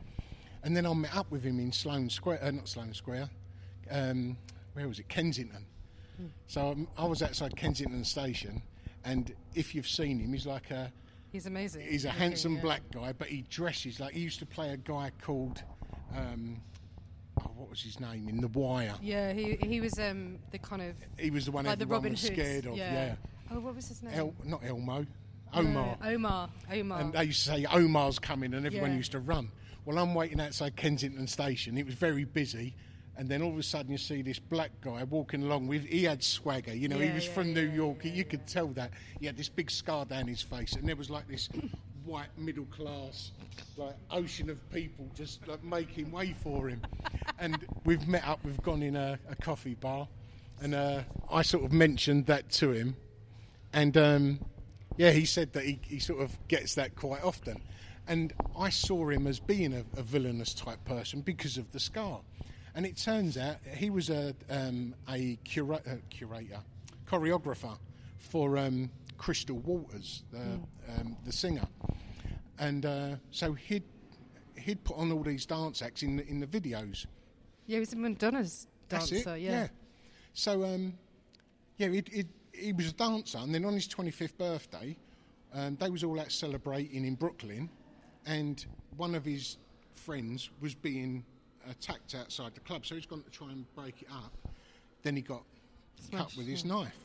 And then I met up with him in Sloane Square, uh, not Sloane Square, um, where was it? Kensington. So um, I was outside Kensington Station, and if you've seen him, he's like a He's amazing. he's a handsome yeah. black guy, but he dresses like he used to play a guy called um, oh, what was his name in The Wire. Yeah, he he was um the kind of He was the one like the everyone Robin was Hood. scared of. Yeah, Oh, what was his name? El, not Elmo, No, Omar. Omar. Omar. And they used to say Omar's coming, and everyone Yeah. used to run. Well, I'm waiting outside Kensington Station. It was very busy, and then all of a sudden you see this black guy walking along with. He had swagger, you know. he Yeah, was yeah, from New yeah, York. you could tell that he had this big scar down his face, and there was like this white middle class, like ocean of people just like making way for him. and we've met up. We've gone in a, a coffee bar, and uh, I sort of mentioned that to him, and. Um, yeah, he said that he, he sort of gets that quite often. And I saw him as being a, a villainous type person because of the scar. And it turns out he was a, um, a cura- uh, curator, choreographer for um, Crystal Waters, the, um, the singer. And uh, so he'd, he'd put on all these dance acts in the, in the videos. yeah, he was a Madonna's That's dancer. it. Yeah. So um, yeah, it, it, he was a dancer, and then on his 25th birthday, um, they was all out celebrating in Brooklyn, and one of his friends was being attacked outside the club, so he's gone to try and break it up. Then he got cut with his yeah. knife,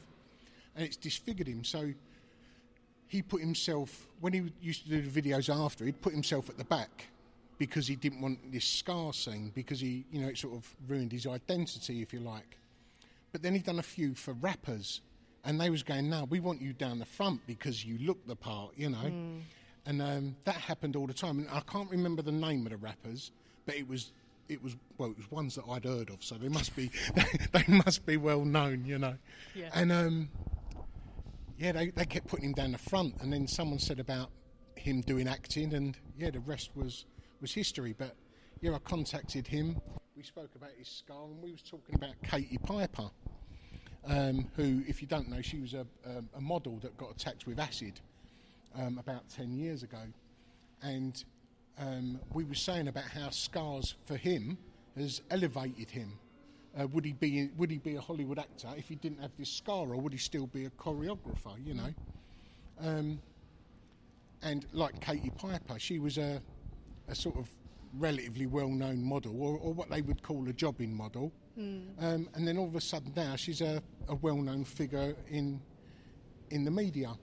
and it's disfigured him. So he put himself when he used to do the videos after, he'd put himself at the back because he didn't want this scar seen because he, you know, it sort of ruined his identity, if you like. But then he'd done a few for rappers, and they was going, "No, we want you down the front because you look the part," you know. And um, that happened all the time. And I can't remember the name of the rappers, but it was it was well, it was ones that I'd heard of, so they must be they must be well known, you know. Yeah. And um, yeah, they, they kept putting him down the front, and then someone said about him doing acting, and yeah, the rest was was history. But yeah, I contacted him. We spoke about his scar, and we was talking about Katie Piper, um, who, if you don't know, she was a, a, a model that got attacked with acid um, about ten years ago, and um, we were saying about how scars for him has elevated him. Uh, would he be would he be a Hollywood actor if he didn't have this scar, or would he still be a choreographer? You know, um, and like Katie Piper, she was a a sort of relatively well-known model, or, or what they would call a jobbing model. Um, and then all of a sudden now she's a, a well-known figure in in the media.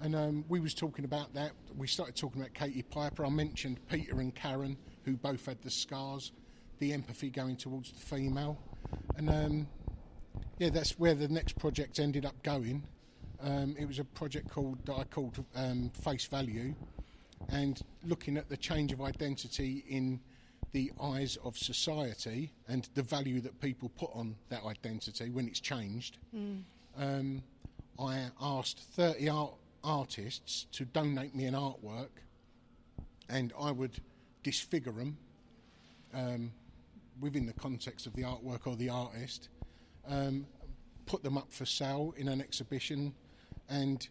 And um, we was talking about that. We started talking about Katie Piper. I mentioned Peter and Karen, who both had the scars, the empathy going towards the female, and um, yeah, that's where the next project ended up going. Um, it was a project called that I called um, Face Value, and looking at the change of identity in the eyes of society and the value that people put on that identity when it's changed. Um, I asked 30 art artists to donate me an artwork, and I would disfigure them um, within the context of the artwork or the artist, um, put them up for sale in an exhibition, and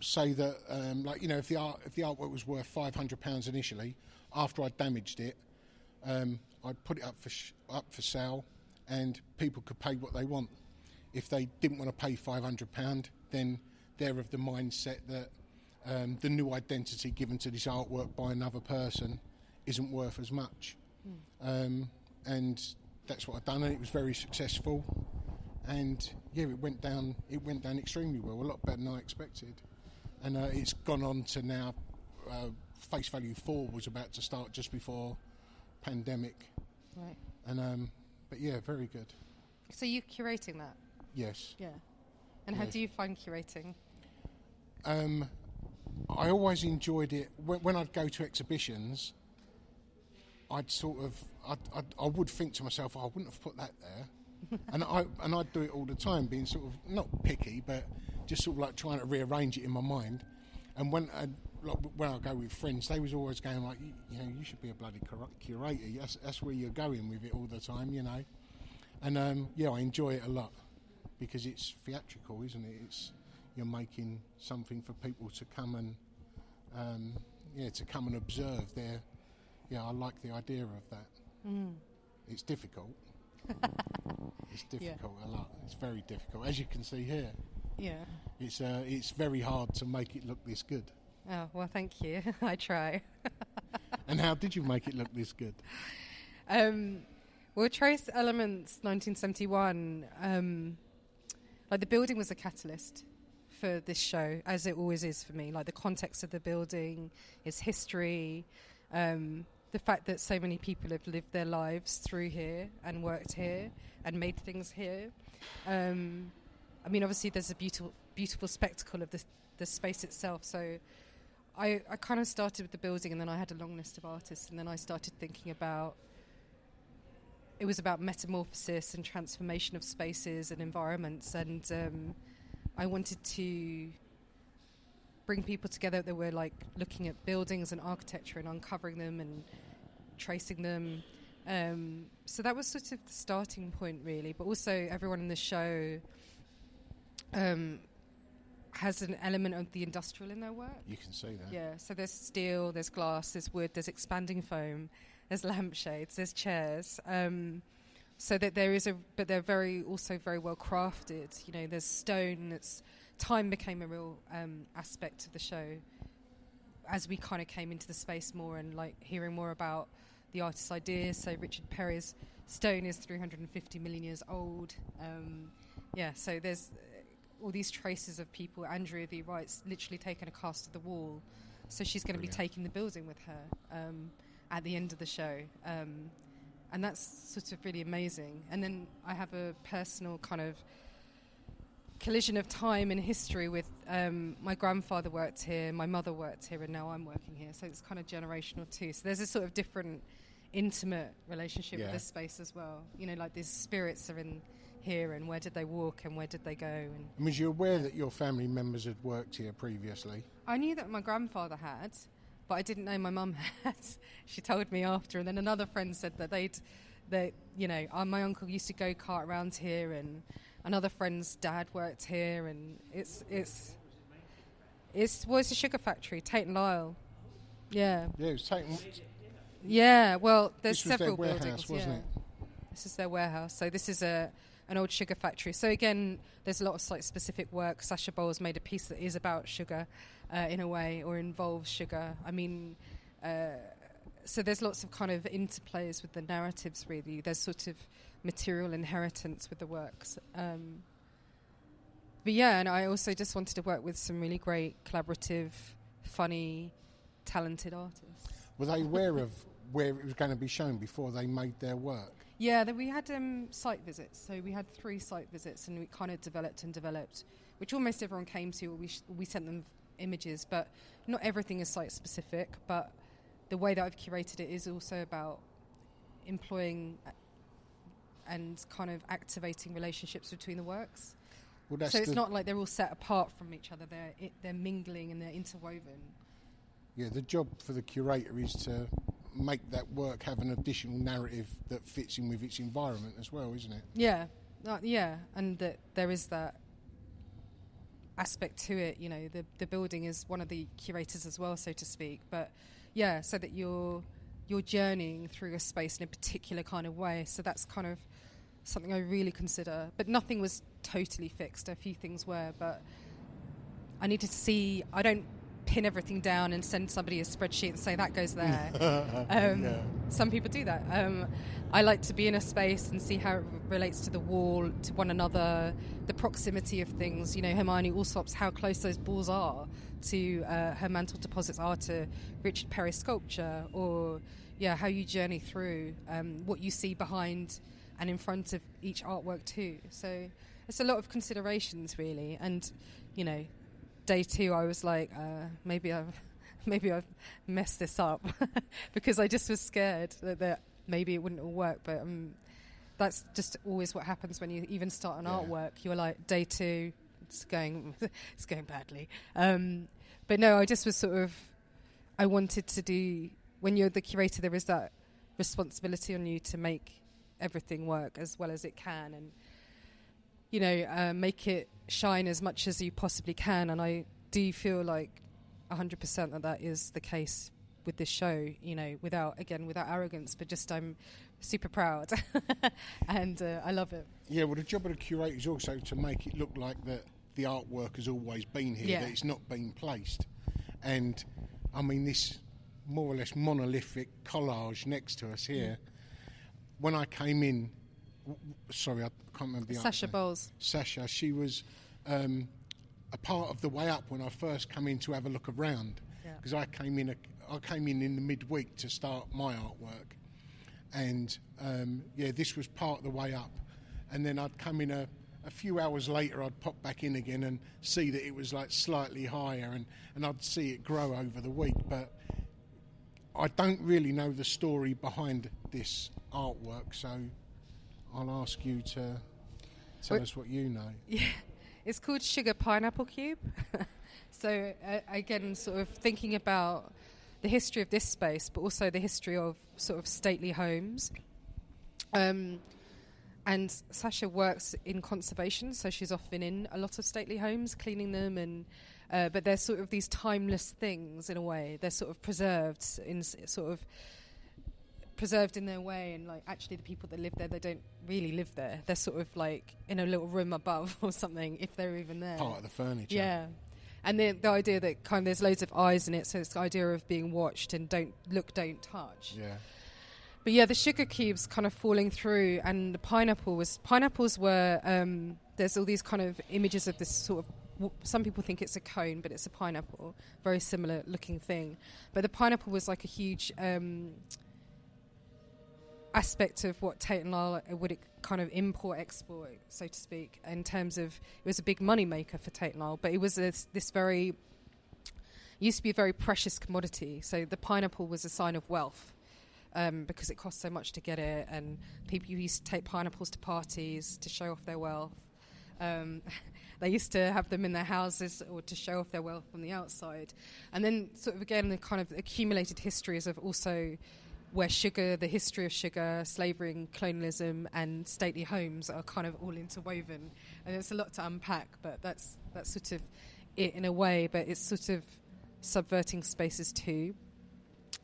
say that, um, like you know, if the art if the artwork was worth five hundred pounds initially, after I damaged it, um, I'd put it up for sh- up for sale, and people could pay what they want. If they didn't want to pay five hundred pound, then they're of the mindset that um, the new identity given to this artwork by another person isn't worth as much. Um, and that's what I've done, and it was very successful. And yeah, it went down. It went down extremely well, a lot better than I expected. And uh, it's gone on to now. Uh, Face Value Four was about to start just before pandemic, Right. and um, but yeah, very good. So you curating that? Yes. Yeah. And how Yes. do you find curating? Um, I always enjoyed it when, when I'd go to exhibitions. I'd sort of, I'd, I'd, I would think to myself, oh, I wouldn't have put that there, and I and I'd do it all the time, being sort of not picky, but just sort of like trying to rearrange it in my mind. And when I, like, when I go with friends, they was always going like, you, you know, you should be a bloody cura- curator. That's that's where you're going with it all the time, you know. And um, yeah, I enjoy it a lot because it's theatrical, isn't it? It's you're making something for people to come and um, yeah to come and observe. There, yeah, I like the idea of that. It's difficult. it's difficult a lot. It's very difficult, as you can see here. Yeah. It's uh, it's very hard to make it look this good. Oh well, thank you. I try. And how did you make it look this good? Um, well, Trace Elements 1971, um, like the building was a catalyst for this show, as it always is for me. Like the context of the building, its history, um, the fact that so many people have lived their lives through here and worked here and made things here. Um, I mean, obviously, there's a beautiful, beautiful spectacle of the, the space itself. So I, I kind of started with the building and then I had a long list of artists and then I started thinking about it was about metamorphosis and transformation of spaces and environments and um, I wanted to bring people together that were like looking at buildings and architecture and uncovering them and tracing them um, so that was sort of the starting point really but also everyone in the show um, has an element of the industrial in their work You can see that. yeah, so there's steel, there's glass, there's wood, there's expanding foam, there's lampshades, there's chairs. Um, so that there is a, but they're very also very well crafted. You know, there's stone. It's time became a real um, aspect of the show as we kind of came into the space more and like hearing more about the artist's ideas. So Richard Perry's stone is 350 million years old. Um, yeah, so there's uh, all these traces of people. Andrea V. Wright's literally taken a cast of the wall, so she's going to be taking the building with her um, at the end of the show, um, and that's sort of really amazing. And then I have a personal kind of collision of time and history with um, my grandfather worked here, my mother worked here, and now I'm working here. So it's kind of generational too. So there's a sort of different, intimate relationship Yeah. with this space as well. You know, like these spirits are in here, and where did they walk, and where did they go? And And was you aware that your family members had worked here previously? I knew that my grandfather had, but I didn't know my mum had. she told me after, and then another friend said that they'd, that you know, uh, my uncle used to go kart around here, and another friend's dad worked here, and it's it's it's well, it's a sugar factory, Tate and Lyle. Yeah, Yeah, it was taken. yeah. Well, there's this was their several warehouse, buildings. wasn't yeah. it? This is their warehouse. So this is a an old sugar factory. So again, there's a lot of site specific work. Sasha Bowles made a piece that is about sugar, uh, in a way, or involves sugar. I mean, uh, so there's lots of kind of interplays with the narratives. Really, there's sort of material inheritance with the works. Um, but yeah, and I also just wanted to work with some really great collaborative, funny, talented artists. Were they aware of where it was going to be shown before they made their work? Yeah, we had um, site visits. So we had three site visits, and we kind of developed and developed which almost everyone came to. We sh- we sent them images, but not everything is site specific. But the way that I've curated it is also about employing and kind of activating relationships between the works. Well, that's so it's not like they're all set apart from each other. They're it, they're mingling and they're interwoven. Yeah, the job for the curator is to make that work have an additional narrative that fits in with its environment as well, isn't it? Yeah, uh, yeah, and that there is that aspect to it. You know, the the building is one of the curators as well, so to speak. But yeah, so that you're you're journeying through a space in a particular kind of way. So that's kind of something I really consider. But nothing was totally fixed. A few things were, but I needed to see. I don't pin everything down and send somebody a spreadsheet and say that goes there. um, Yeah. Some people do that. Um, I like to be in a space and see how it relates to the wall, to one another, the proximity of things. You know, Hermione Allsopp's how close those balls are to uh, her mantle deposits are to Richard Perry's sculpture, or yeah, how you journey through um, what you see behind and in front of each artwork too. So it's a lot of considerations really, and you know, day two I was like, uh, maybe I've maybe I've messed this up because I just was scared that, that maybe it wouldn't all work. But um, that's just always what happens when you even start an Yeah. artwork. You're like day two, it's going it's going badly. Um, but no, I just was sort of I wanted to do when you're the curator, there is that responsibility on you to make everything work as well as it can and you know uh, make it shine as much as you possibly can and i do feel like 100% that that is the case with this show you know without again without arrogance but just i'm super proud and uh, i love it Yeah, well, the job of the curator is also to make it look like that the artwork has always been here, Yeah. that it's not been placed. And I mean, this more or less monolithic collage next to us here. When I came in, sorry, I can't remember the sasha bowles Sasha, she was um, a part of the way up when I first came in to have a look around Yeah. because I came in. A, I came in in the midweek to start my artwork, and um, yeah, this was part of the way up. And then I'd come in a, a few hours later. I'd pop back in again and see that it was like slightly higher, and, and I'd see it grow over the week. But I don't really know the story behind this artwork, so I'll ask you to tell us what you know. Yeah, it's called Sugar Pineapple Cube. so uh, again, sort of thinking about the history of this space, but also the history of sort of stately homes. Um, and Sasha works in conservation, so she's often in a lot of stately homes, cleaning them, and uh, but they're sort of these timeless things in a way. They're sort of preserved in s- sort of preserved in their way and like actually the people that live there they don't really live there they're sort of like in a little room above or something if they're even there Part of the furniture. yeah and the, the idea that kind of there's loads of eyes in it so it's the idea of being watched and don't look don't touch Yeah. but yeah, the sugar cubes kind of falling through, and the pineapple was pineapples were. Um, there's all these kind of images of this sort of. Some people think it's a cone, but it's a pineapple, very similar looking thing. But the pineapple was like a huge um, aspect of what Tate and Lyle would kind of import export, so to speak, in terms of it was a big money maker for Tate and Lyle, but it was this, this very used to be a very precious commodity. So the pineapple was a sign of wealth um, because it cost so much to get it, and people used to take pineapples to parties to show off their wealth. Um, they used to have them in their houses or to show off their wealth from the outside. And then, sort of again, the kind of accumulated histories of also where sugar, the history of sugar, slavery and colonialism, and stately homes are kind of all interwoven. And it's a lot to unpack, but that's that's sort of it in a way. But it's sort of subverting spaces too.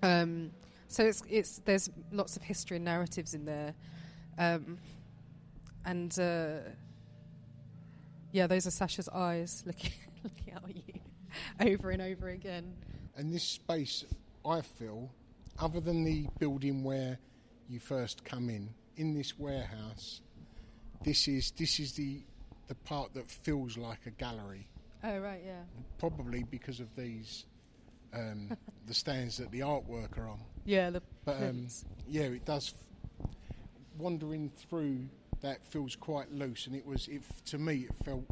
Um, so it's it's there's lots of history and narratives in there, um, and uh, yeah, those are Sasha's eyes looking looking out at you over and over again. And this space, I feel, other than the building where you first come in, in this warehouse, this is this is the the part that feels like a gallery. Oh right, yeah, Probably because of these um, the stands that the artwork are on. yeah. The But um, yeah, it does. F- wandering through that feels quite loose, and it was. It to me, it felt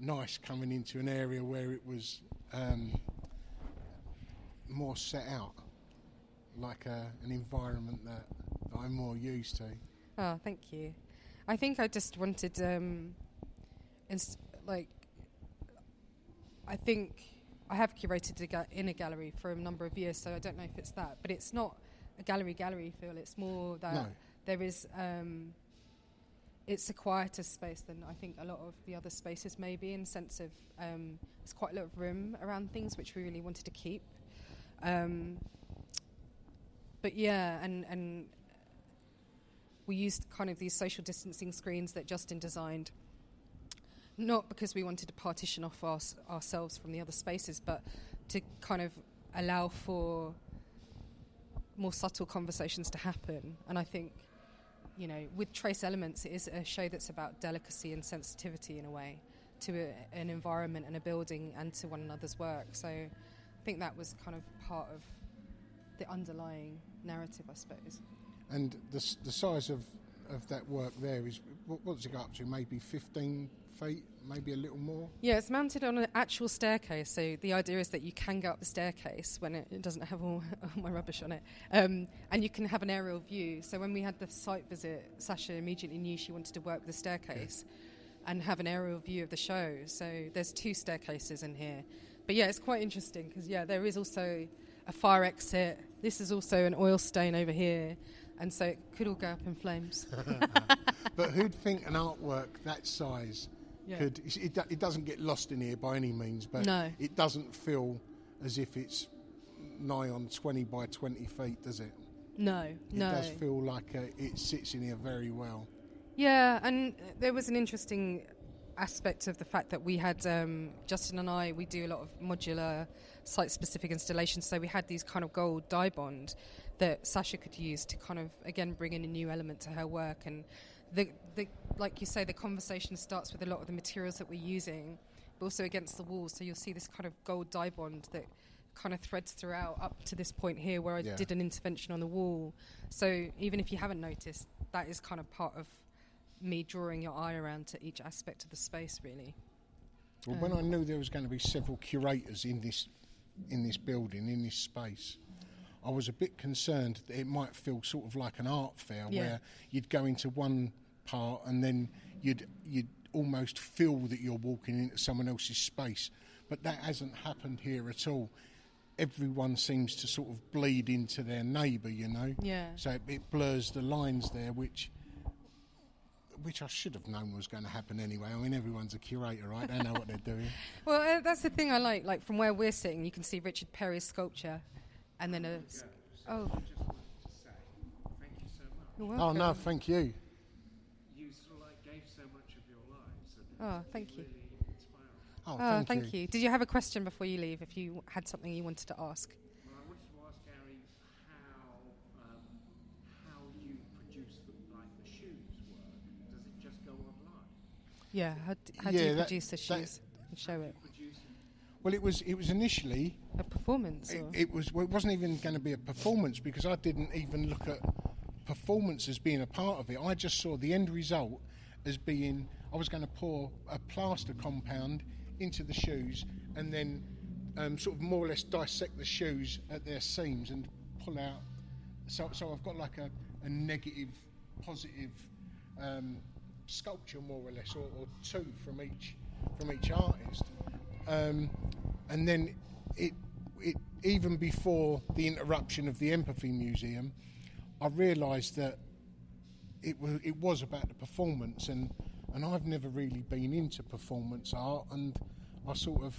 nice coming into an area where it was um, more set out, like a, an environment that, that I'm more used to. Oh, thank you. I think I just wanted, um, ins- like, I think I have curated a ga- in a gallery for a number of years, so I don't know if it's that, but it's not a gallery gallery feel. It's more that No. there is. Um, it's a quieter space than I think a lot of the other spaces maybe in sense of um, there's quite a lot of room around things which we really wanted to keep. Um, but yeah, and and we used kind of these social distancing screens that Justin designed, not because we wanted to partition off our, ourselves from the other spaces, but to kind of allow for more subtle conversations to happen. And I think, you know, with Trace Elements, it is a show that's about delicacy and sensitivity in a way to a, an environment and a building and to one another's work. So I think that was kind of part of the underlying narrative, I suppose. And the, the size of, of that work there is, what, what does it go up to? Maybe 15 feet, maybe a little more? Yeah, it's mounted on an actual staircase. So the idea is that you can go up the staircase when it, it doesn't have all, all my rubbish on it, um, and you can have an aerial view. So when we had the site visit, Sasha immediately knew she wanted to work with the staircase and have an aerial view of the show. So there's two staircases in here. But yeah, it's quite interesting because yeah, there is also a fire exit. This is also an oil stain over here, and so it could all go up in flames. But who'd think an artwork that size Yeah. could? It, it doesn't get lost in here by any means, but No. it doesn't feel as if it's nigh on 20 by 20 feet, does it? No, It no. It does feel like uh, it sits in here very well. Yeah, and there was an interesting aspect of the fact that we had um, Justin and I. We do a lot of modular site-specific installations, so we had these kind of gold Dibond that Sasha could use to kind of again bring in a new element to her work. And the, the like you say, the conversation starts with a lot of the materials that we're using, but also against the walls. So you'll see this kind of gold Dibond that kind of threads throughout up to this point here where I Yeah. did an intervention on the wall. So even if you haven't noticed, that is kind of part of me drawing your eye around to each aspect of the space, really. Well, when I um, knew there was going to be several curators in this in this building, in this space, I was a bit concerned that it might feel sort of like an art fair Yeah. where you'd go into one part and then you'd you'd almost feel that you're walking into someone else's space. But that hasn't happened here at all. Everyone seems to sort of bleed into their neighbour, you know. Yeah. So it, it blurs the lines there, which which I should have known was going to happen anyway. I mean, everyone's a curator, right? They know what they're doing. Well, uh, that's the thing I like. Like from where we're sitting, you can see Richard Perry's sculpture, and then a. s- Oh. You're Oh no, thank you. you sort of like gave so much of your lives Oh, thank you. really. Oh, Oh, thank, you. Did you have a question before you leave? If you had something you wanted to ask. Well, I wanted to ask Gary how um, how you produce the, like the shoes work. Does it just go online? Yeah. How, d- how do Yeah, you that- produce the that- shoes and show it? Well, it was it was initially A performance. it, it was well, it wasn't even going to be a performance because I didn't even look at performance as being a part of it. I just saw the end result as being I was going to pour a plaster compound into the shoes and then um, sort of more or less dissect the shoes at their seams and pull out. So, so I've got like a, a negative, positive um, sculpture more or less, or, or two from each from each artist. Um, and then it, it even before the interruption of the Empathy Museum, I realised that it was it was about the performance, and and I've never really been into performance art, and I sort of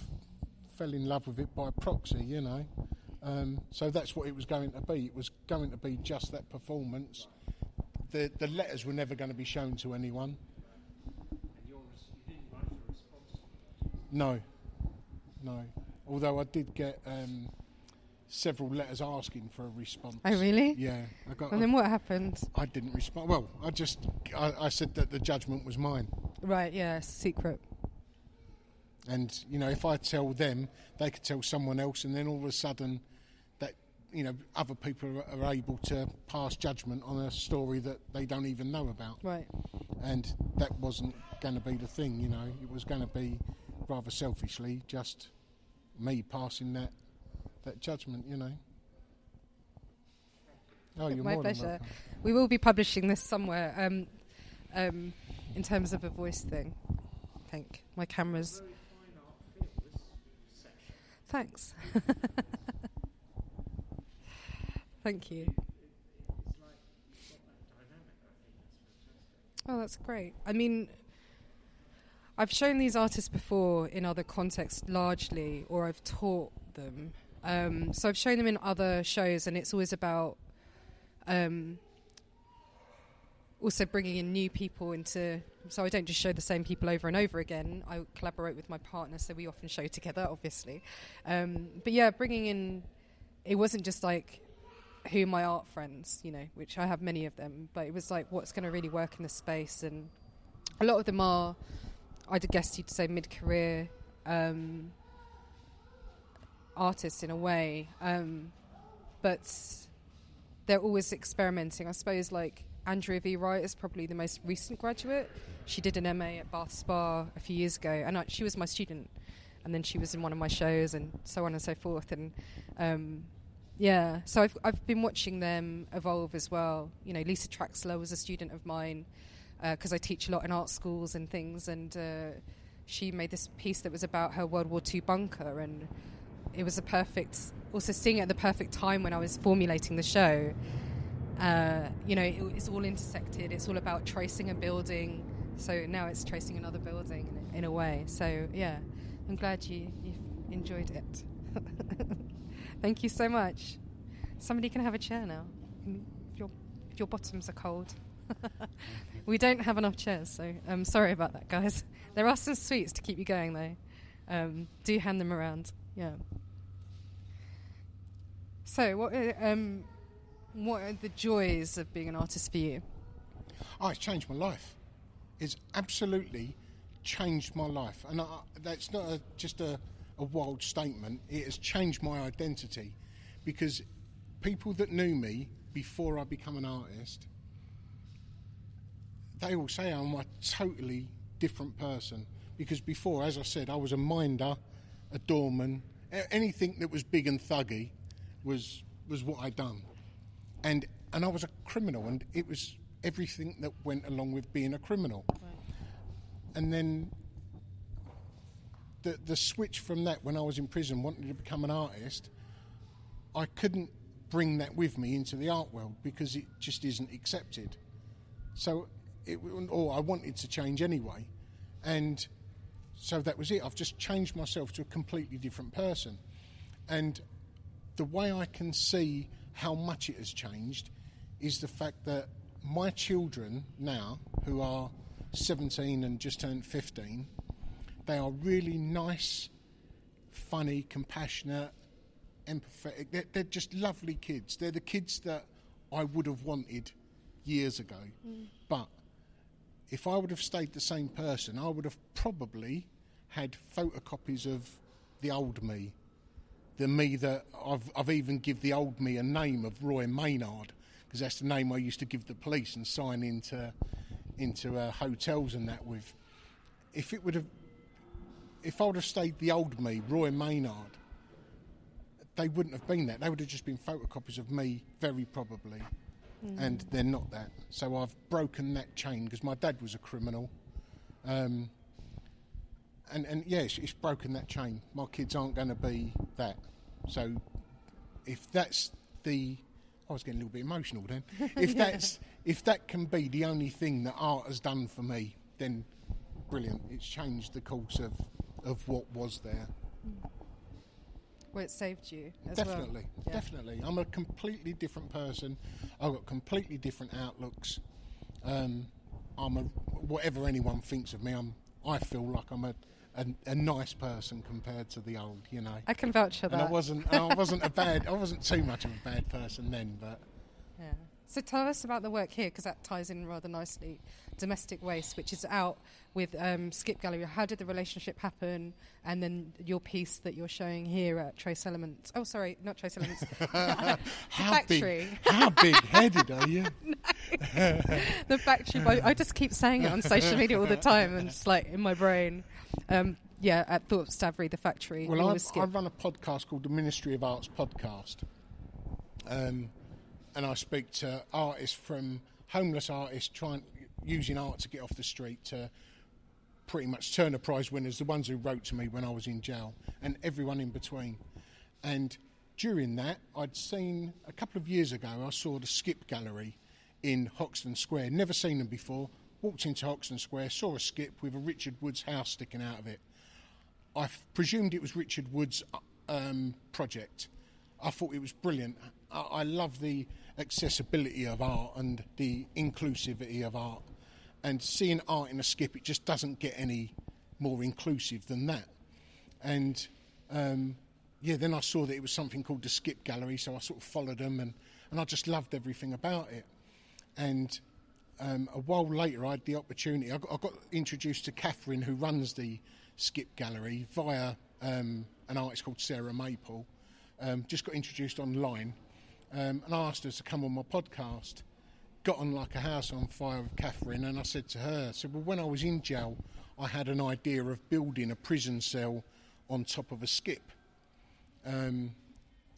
fell in love with it by proxy, you know. Um, so that's what it was going to be. It was going to be just that performance. The the letters were never going to be shown to anyone. And your you didn't write a response. No, no. Although I did get um, several letters asking for a response. Oh, really? Yeah, I got. And then what happened? I didn't respond. Well, I just I, I said that the judgment was mine, Right. Yeah. Secret. and you know if I tell them, they could tell someone else, and then all of a sudden, that you know other people are, are able to pass judgment on a story that they don't even know about, Right. and that wasn't going to be the thing. You know, it was going to be rather selfishly, just me passing that that judgment, you know. Oh, you're My more pleasure. welcome. We will be publishing this somewhere um, um, in terms of a voice thing. I think my camera's. Thanks. Thank you. Oh, that's great. I mean, I've shown these artists before in other contexts, largely, or I've taught them. Um, so I've shown them in other shows, and it's always about um, also bringing in new people into. So I don't just show the same people over and over again. I collaborate with my partner, so we often show together, obviously. Um, but yeah, bringing in. It wasn't just like who my art friends, you know, which I have many of them, but it was like what's going to really work in the space, and a lot of them are, I'd guess you'd say mid-career um, artists in a way, um, but they're always experimenting. I suppose like Andrea V. Wright is probably the most recent graduate. She did an MA at Bath Spa a few years ago, and I, she was my student. And then she was in one of my shows, and so on and so forth. And um, yeah, so I've I've been watching them evolve as well. You know, Lisa Traxler was a student of mine because I teach a lot in art schools and things, and uh, she made this piece that was about her World War II bunker, and it was a perfect. Also, seeing it at the perfect time when I was formulating the show. Uh, you know, it, it's all intersected. It's all about tracing a building. So now it's tracing another building in, in a way. So yeah, I'm glad you you've enjoyed it. Thank you so much. Somebody can have a chair now. Your, your bottoms are cold. we don't have enough chairs, so I'm sorry about that, guys. There are some sweets to keep you going, though. Um, do hand them around. Yeah. So, what are, um, what are the joys of being an artist for you? Oh, it's changed my life. It's absolutely changed my life, and I, that's not a, just a, a wild statement. It has changed my identity because people that knew me before I become an artist, they all say I'm a totally different person. Because before, as I said, I was a minder, a doorman, anything that was big and thuggy was was what I'd done, and and I was a criminal, and it was everything that went along with being a criminal. And then the the switch from that when I was in prison, wanting to become an artist, I couldn't bring that with me into the art world because it just isn't accepted. So, it, or I wanted to change anyway, and so that was it. I've just changed myself to a completely different person, and the way I can see how much it has changed is the fact that my children now, who are 17 and just turned 15, they are really nice, funny, compassionate, empathetic. They're, they're just lovely kids. They're the kids that I would have wanted years ago. Mm. But if I would have stayed the same person, I would have probably had photocopies of the old me. The me that I've, I've even give the old me a name of Roy Maynard because that's the name I used to give the police and sign into into uh, hotels and that with. If it would have, if I would have stayed the old me, Roy Maynard, they wouldn't have been that. They would have just been photocopies of me, very probably. And they're not that. So I've broken that chain because my dad was a criminal. Um, and, and yes, it's broken that chain. My kids aren't going to be that. So if that's the. I was getting a little bit emotional then. If that's if that can be the only thing that art has done for me, then brilliant. It's changed the course of, of what was there. Well, it saved you as well. Definitely, Yeah. definitely. I'm a completely different person. I've got completely different outlooks. Um, I'm a whatever anyone thinks of me. I'm. I feel like I'm a, a, a nice person compared to the old. You know. I can vouch for and I wasn't. I wasn't a bad. I wasn't too much of a bad person then, but Yeah. So tell us about the work here because that ties in rather nicely. Domestic waste, which is out with um, Skip Gallery. How did the relationship happen? And then your piece that you're showing here at Trace Elements. Oh, sorry, not Trace Elements. how factory. big? How big-headed are you? the factory. But I just keep saying it on social media all the time, and it's like in my brain. Um, yeah, at Thorp Stavri, the factory. Well, I, I run a podcast called the Ministry of Arts Podcast, um, and I speak to artists from homeless artists trying using art to get off the street to pretty much Turner Prize winners, the ones who wrote to me when I was in jail, and everyone in between. And during that, I'd seen a couple of years ago, I saw the Skip Gallery in Hoxton Square. Never seen them before. Walked into Hoxton Square, saw a skip with a Richard Woods house sticking out of it. I f- presumed it was Richard Wood's um, project. I thought it was brilliant. I, I love the accessibility of art and the inclusivity of art. And seeing art in a skip, it just doesn't get any more inclusive than that. And um, yeah, then I saw that it was something called the Skip Gallery, so I sort of followed them, and, and I just loved everything about it. And um, a while later, I had the opportunity. I got, I got introduced to Catherine, who runs the Skip Gallery, via um, an artist called Sarah Maple. Um, just got introduced online, um, and asked her to come on my podcast. Got on like a house on fire with Catherine, and I said to her, I said, "Well, when I was in jail, I had an idea of building a prison cell on top of a skip." Um,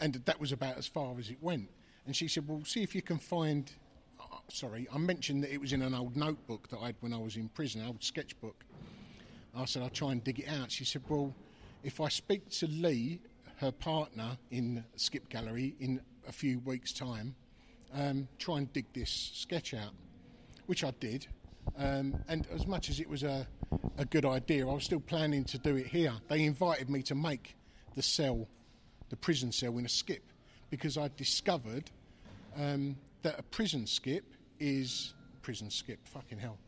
and that was about as far as it went. And she said, "Well, see if you can find." Uh, sorry, I mentioned that it was in an old notebook that I had when I was in prison, an old sketchbook. I said, "I'll try and dig it out." She said, "Well, if I speak to Lee, her partner in Skip Gallery, in a few weeks' time, um, try and dig this sketch out," which I did. Um, and as much as it was a, a good idea, I was still planning to do it here. They invited me to make the cell the prison cell in a skip because I discovered um, that a prison skip is prison skip. Fucking hell,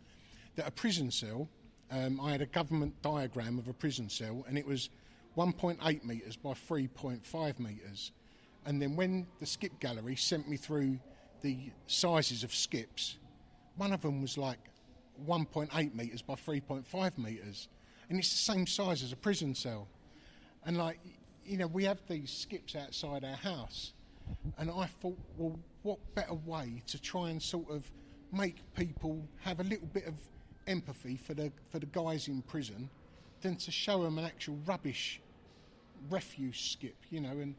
that a prison cell. Um, I had a government diagram of a prison cell, and it was 1.8 metres by 3.5 metres. And then when the skip gallery sent me through the sizes of skips, one of them was like 1.8 metres by 3.5 metres, and it's the same size as a prison cell. And like, you know, we have these skips outside our house, and I thought, well, what better way to try and sort of make people have a little bit of empathy for the for the guys in prison than to show them an actual rubbish refuse skip, you know, and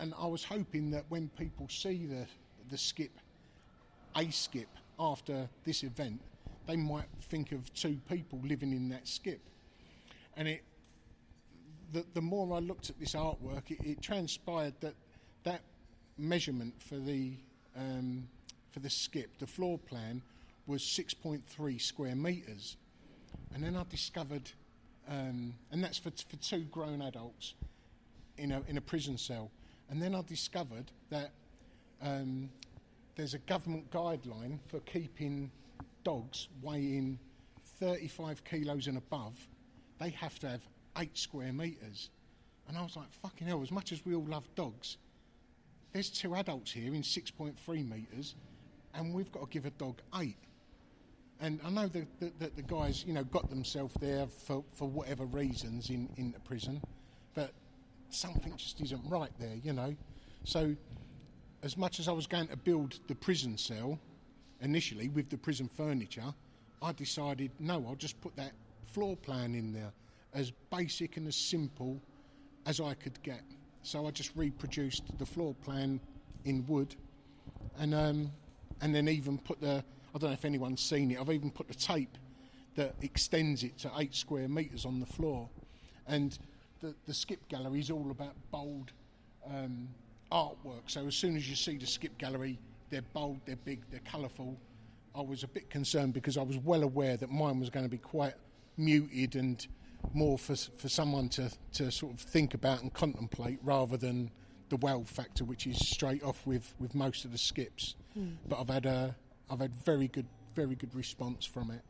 and I was hoping that when people see the the skip, a skip after this event, they might think of two people living in that skip, and it the, the more I looked at this artwork, it, it transpired that that measurement for the um, for the skip, the floor plan, was 6.3 square meters, and then I discovered, um, and that's for for two grown adults in a in a prison cell, and then I discovered that um, there's a government guideline for keeping dogs weighing 35 kilos and above. They have to have eight square metres. And I was like, fucking hell, as much as we all love dogs, there's two adults here in 6.3 metres, and we've got to give a dog eight. And I know that, the guys, you know, got themselves there for, for whatever reasons in, the prison, something just isn't right there, you know. So, as much as I was going to build the prison cell initially with the prison furniture, I decided no, I'll just put that floor plan in there as basic and as simple as I could get. So I just reproduced the floor plan in wood, and um, and then even put the I don't know if anyone's seen it. I've even put the tape that extends it to eight square meters on the floor, and the the skip gallery is all about bold um, artwork. So as soon as you see the skip gallery, they're bold, they're big, they're colourful. I was a bit concerned because I was well aware that mine was going to be quite muted and more for for someone to to sort of think about and contemplate rather than the wow factor, which is straight off with with most of the skips. But I've had a I've had very good very good response from it.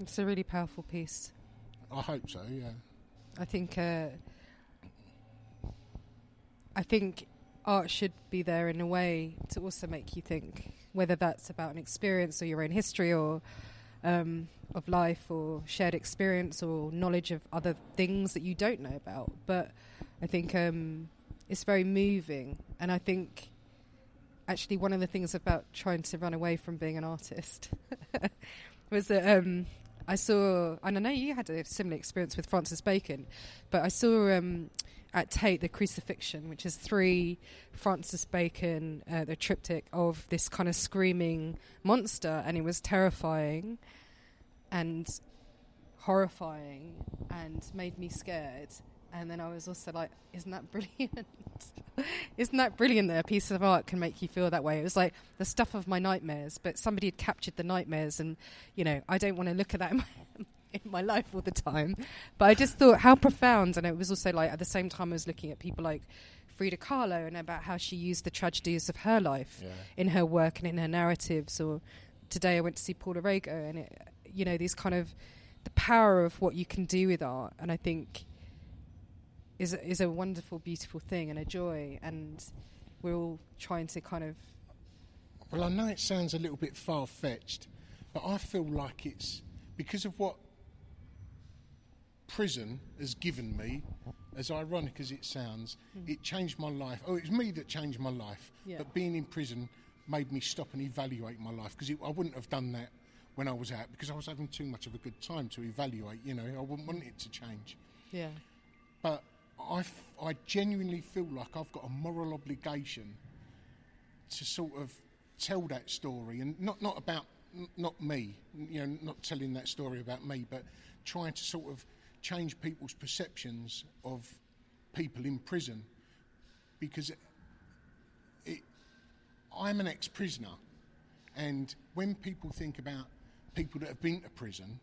It's a really powerful piece. I hope so. Yeah. I think uh, I think art should be there in a way to also make you think, whether that's about an experience or your own history or um, of life or shared experience or knowledge of other things that you don't know about. But I think um, it's very moving, and I think actually one of the things about trying to run away from being an artist was that um, I saw, and I know you had a similar experience with Francis Bacon, but I saw um, at Tate the Crucifixion, which is three Francis Bacon, uh, the triptych of this kind of screaming monster, and it was terrifying and horrifying and made me scared. And then I was also like, isn't that brilliant? isn't that brilliant that a piece of art can make you feel that way? It was like the stuff of my nightmares, but somebody had captured the nightmares, and you know, I don't want to look at that in my, in my life all the time. But I just thought how profound, and it was also like at the same time I was looking at people like Frida Kahlo and about how she used the tragedies of her life Yeah. in her work and in her narratives. Or today I went to see Paula Rego, and it, you know, these kind of the power of what you can do with art, and I think is a, is a wonderful, beautiful thing and a joy, and we're all trying to kind of Well, I know it sounds a little bit far fetched, but I feel like it's because of what prison has given me, as ironic as it sounds, hmm. it changed my life. Oh, it was me that changed my life, Yeah. but being in prison made me stop and evaluate my life because I wouldn't have done that when I was out because I was having too much of a good time to evaluate. You know, I wouldn't want it to change. yeah, but I, f- I genuinely feel like I've got a moral obligation to sort of tell that story and not not about n- not me you know not telling that story about me but trying to sort of change people's perceptions of people in prison. Because it, it, I'm an ex-prisoner and when people think about people that have been to prison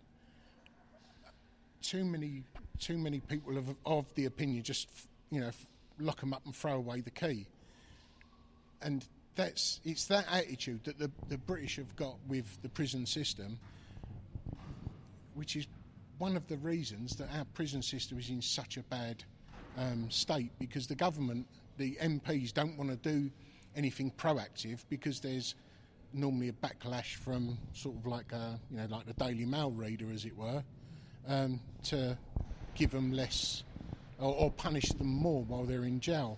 too many too many people of, of the opinion just you know lock them up and throw away the key. And that's it's that attitude that the, the British have got with the prison system which is one of the reasons that our prison system is in such a bad um, state because the government the MPs don't want to do anything proactive because there's normally a backlash from sort of like a, you know like the Daily Mail reader as it were um, to give them less or, or punish them more while they're in jail.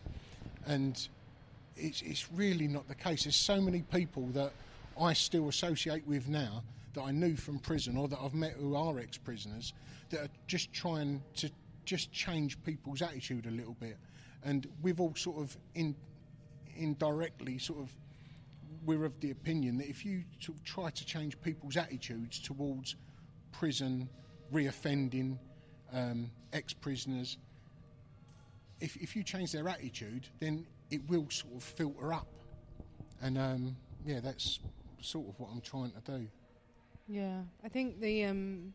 And it's, it's really not the case. There's so many people that I still associate with now that I knew from prison or that I've met who are ex prisoners that are just trying to just change people's attitude a little bit. And we've all sort of in, indirectly sort of we're of the opinion that if you try to change people's attitudes towards prison, reoffending, um, ex-prisoners, if, if you change their attitude, then it will sort of filter up. And um, yeah, that's sort of what I'm trying to do. yeah. I think the um,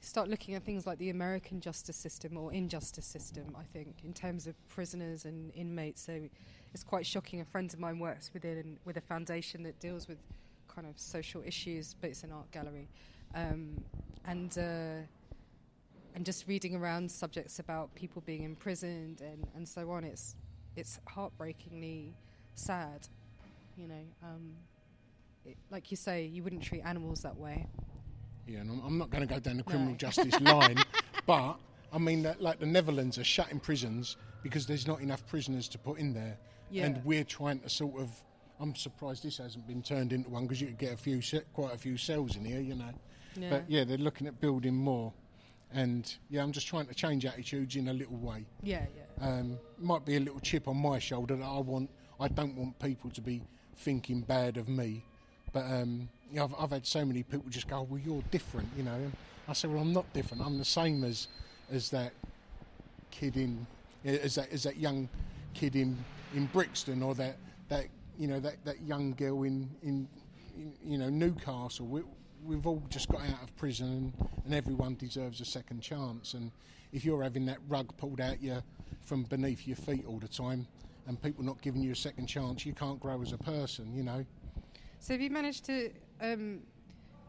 start looking at things like the American justice system or injustice system. I think in terms of prisoners and inmates, so it's quite shocking. A friend of mine works within with a foundation that deals with kind of social issues, but it's an art gallery, um, and. Uh, and just reading around subjects about people being imprisoned and, and so on, it's it's heartbreakingly sad. You know, um, it, like you say, you wouldn't treat animals that way. Yeah, and I'm, I'm not going to go down the criminal No. justice line, but I mean, that, like the Netherlands are shutting prisons because there's not enough prisoners to put in there, Yeah. and we're trying to sort of. I'm surprised this hasn't been turned into one because you could get a few, se- quite a few cells in here, you know. Yeah. But yeah, they're looking at building more, and yeah, I'm just trying to change attitudes in a little way. Yeah, yeah. Um, might be a little chip on my shoulder that I want. I don't want people to be thinking bad of me. But um, you know, I've, I've had so many people just go, "Well, you're different," you know. And I say, "Well, I'm not different. I'm the same as as that kid in as that as that young kid in in Brixton or that that you know that that young girl in in, in you know Newcastle." We, We've all just got out of prison, and, and everyone deserves a second chance. And if you're having that rug pulled out you from beneath your feet all the time, and people not giving you a second chance, you can't grow as a person. You know. So have you managed to um,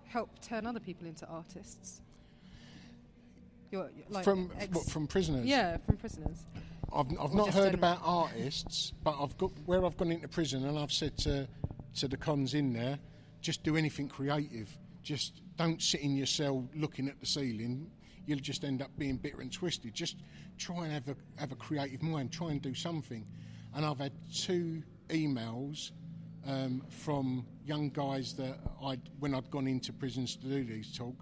help turn other people into artists? You're, you're like from ex- what, from prisoners. yeah, from prisoners. I've, I've not heard about artists, but I've got where I've gone into prison and I've said to to the cons in there, just do anything creative. Just don't sit in your cell looking at the ceiling. You'll just end up being bitter and twisted. Just try and have a have a creative mind. Try and do something. And I've had two emails um, from young guys that I when I'd gone into prisons to do these talk.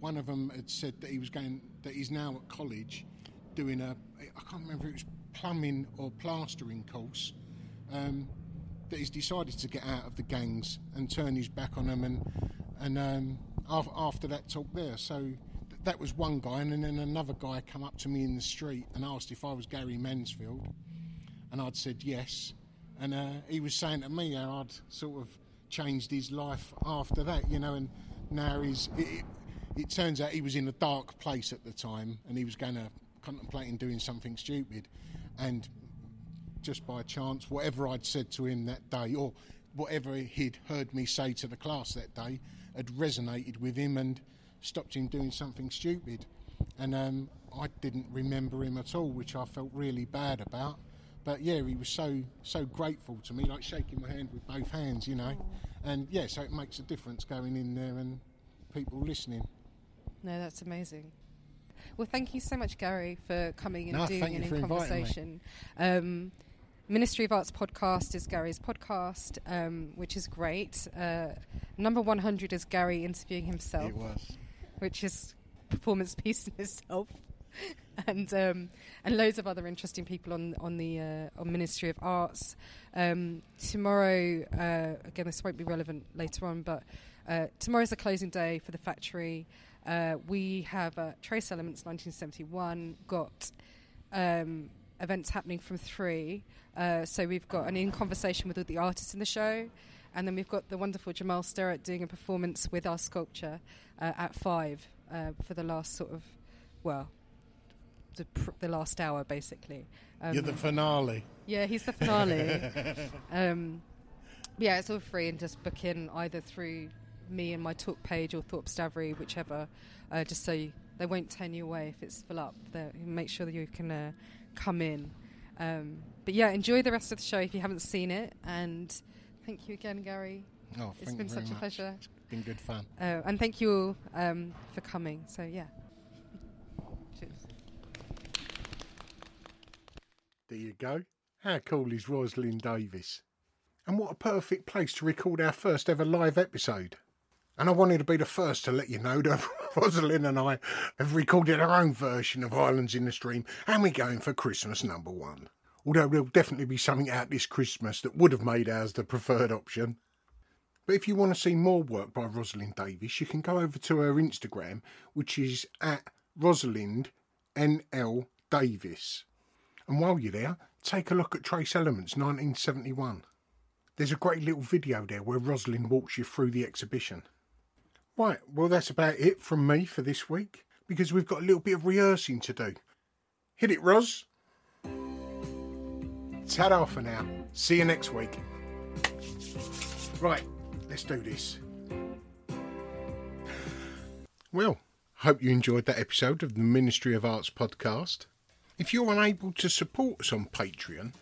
one of them had said that he was going, that he's now at college doing a, I can't remember if it was plumbing or plastering course. Um, that he's decided to get out of the gangs and turn his back on them, and and um, af- after that talk there, so th- that was one guy, and then another guy come up to me in the street and asked if I was Gary Mansfield, and I'd said yes, and uh, he was saying to me how I'd sort of changed his life after that, you know, and now he's. It, it, it turns out he was in a dark place at the time, and he was going to contemplating doing something stupid, and just by chance, whatever I'd said to him that day, or whatever he'd heard me say to the class that day, had resonated with him and stopped him doing something stupid. And um, I didn't remember him at all, which I felt really bad about. But yeah, he was so so grateful to me, like shaking my hand with both hands, you know. And yeah, so it makes a difference going in there and people listening. No, that's amazing. Well, thank you so much, Gary, for coming and No, doing an in conversation. Um, Ministry of Arts podcast is Gary's podcast, um, which is great. Uh, number 100 is Gary interviewing himself, It was. which is performance piece in itself. and um, and loads of other interesting people on on the uh, on Ministry of Arts. Um, tomorrow, uh, again, this won't be relevant later on, but uh, tomorrow's the closing day for the factory. Uh, we have uh, Trace Elements 1971 got um, events happening from three. Uh, so we've got an in conversation with all the artists in the show, and then we've got the wonderful Jamal Sterrett doing a performance with our sculpture uh, at five uh, for the last sort of, well, the, pr- the last hour basically. Um, You're the finale. yeah, he's the finale. um, yeah, it's all free and just book in either through me and my talk page or Thorp Stavri, whichever, uh, just so you, they won't turn you away if it's full up. They make sure that you can uh, come in. Um, but yeah, enjoy the rest of the show if you haven't seen it. And thank you again, Gary. Oh, It's been such a pleasure. It's been good fun. Uh, and thank you all um, for coming. So yeah. Cheers. There you go. How cool is Rosalind Davis? And what a perfect place to record our first ever live episode. And I wanted to be the first to let you know that Rosalind and I have recorded our own version of Islands in the Stream and we're going for Christmas number one. Although there'll definitely be something out this Christmas that would have made ours the preferred option. But if you want to see more work by Rosalind Davis, you can go over to her Instagram, which is at Rosalind NL Davis. And while you're there, take a look at Trace Elements 1971. There's a great little video there where Rosalind walks you through the exhibition. Right, well, that's about it from me for this week because we've got a little bit of rehearsing to do. Hit it, Ros. Ta for now. See you next week. Right, let's do this. Well, hope you enjoyed that episode of the Ministry of Arts podcast. If you're unable to support us on Patreon,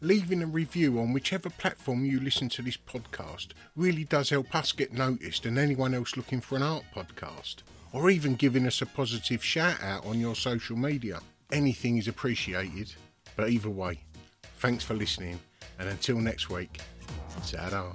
leaving a review on whichever platform you listen to this podcast. Really does help us get noticed and anyone else looking for an art podcast, or even giving us a positive shout out on your social media. Anything is appreciated, but either way, thanks for listening, and until next week, ta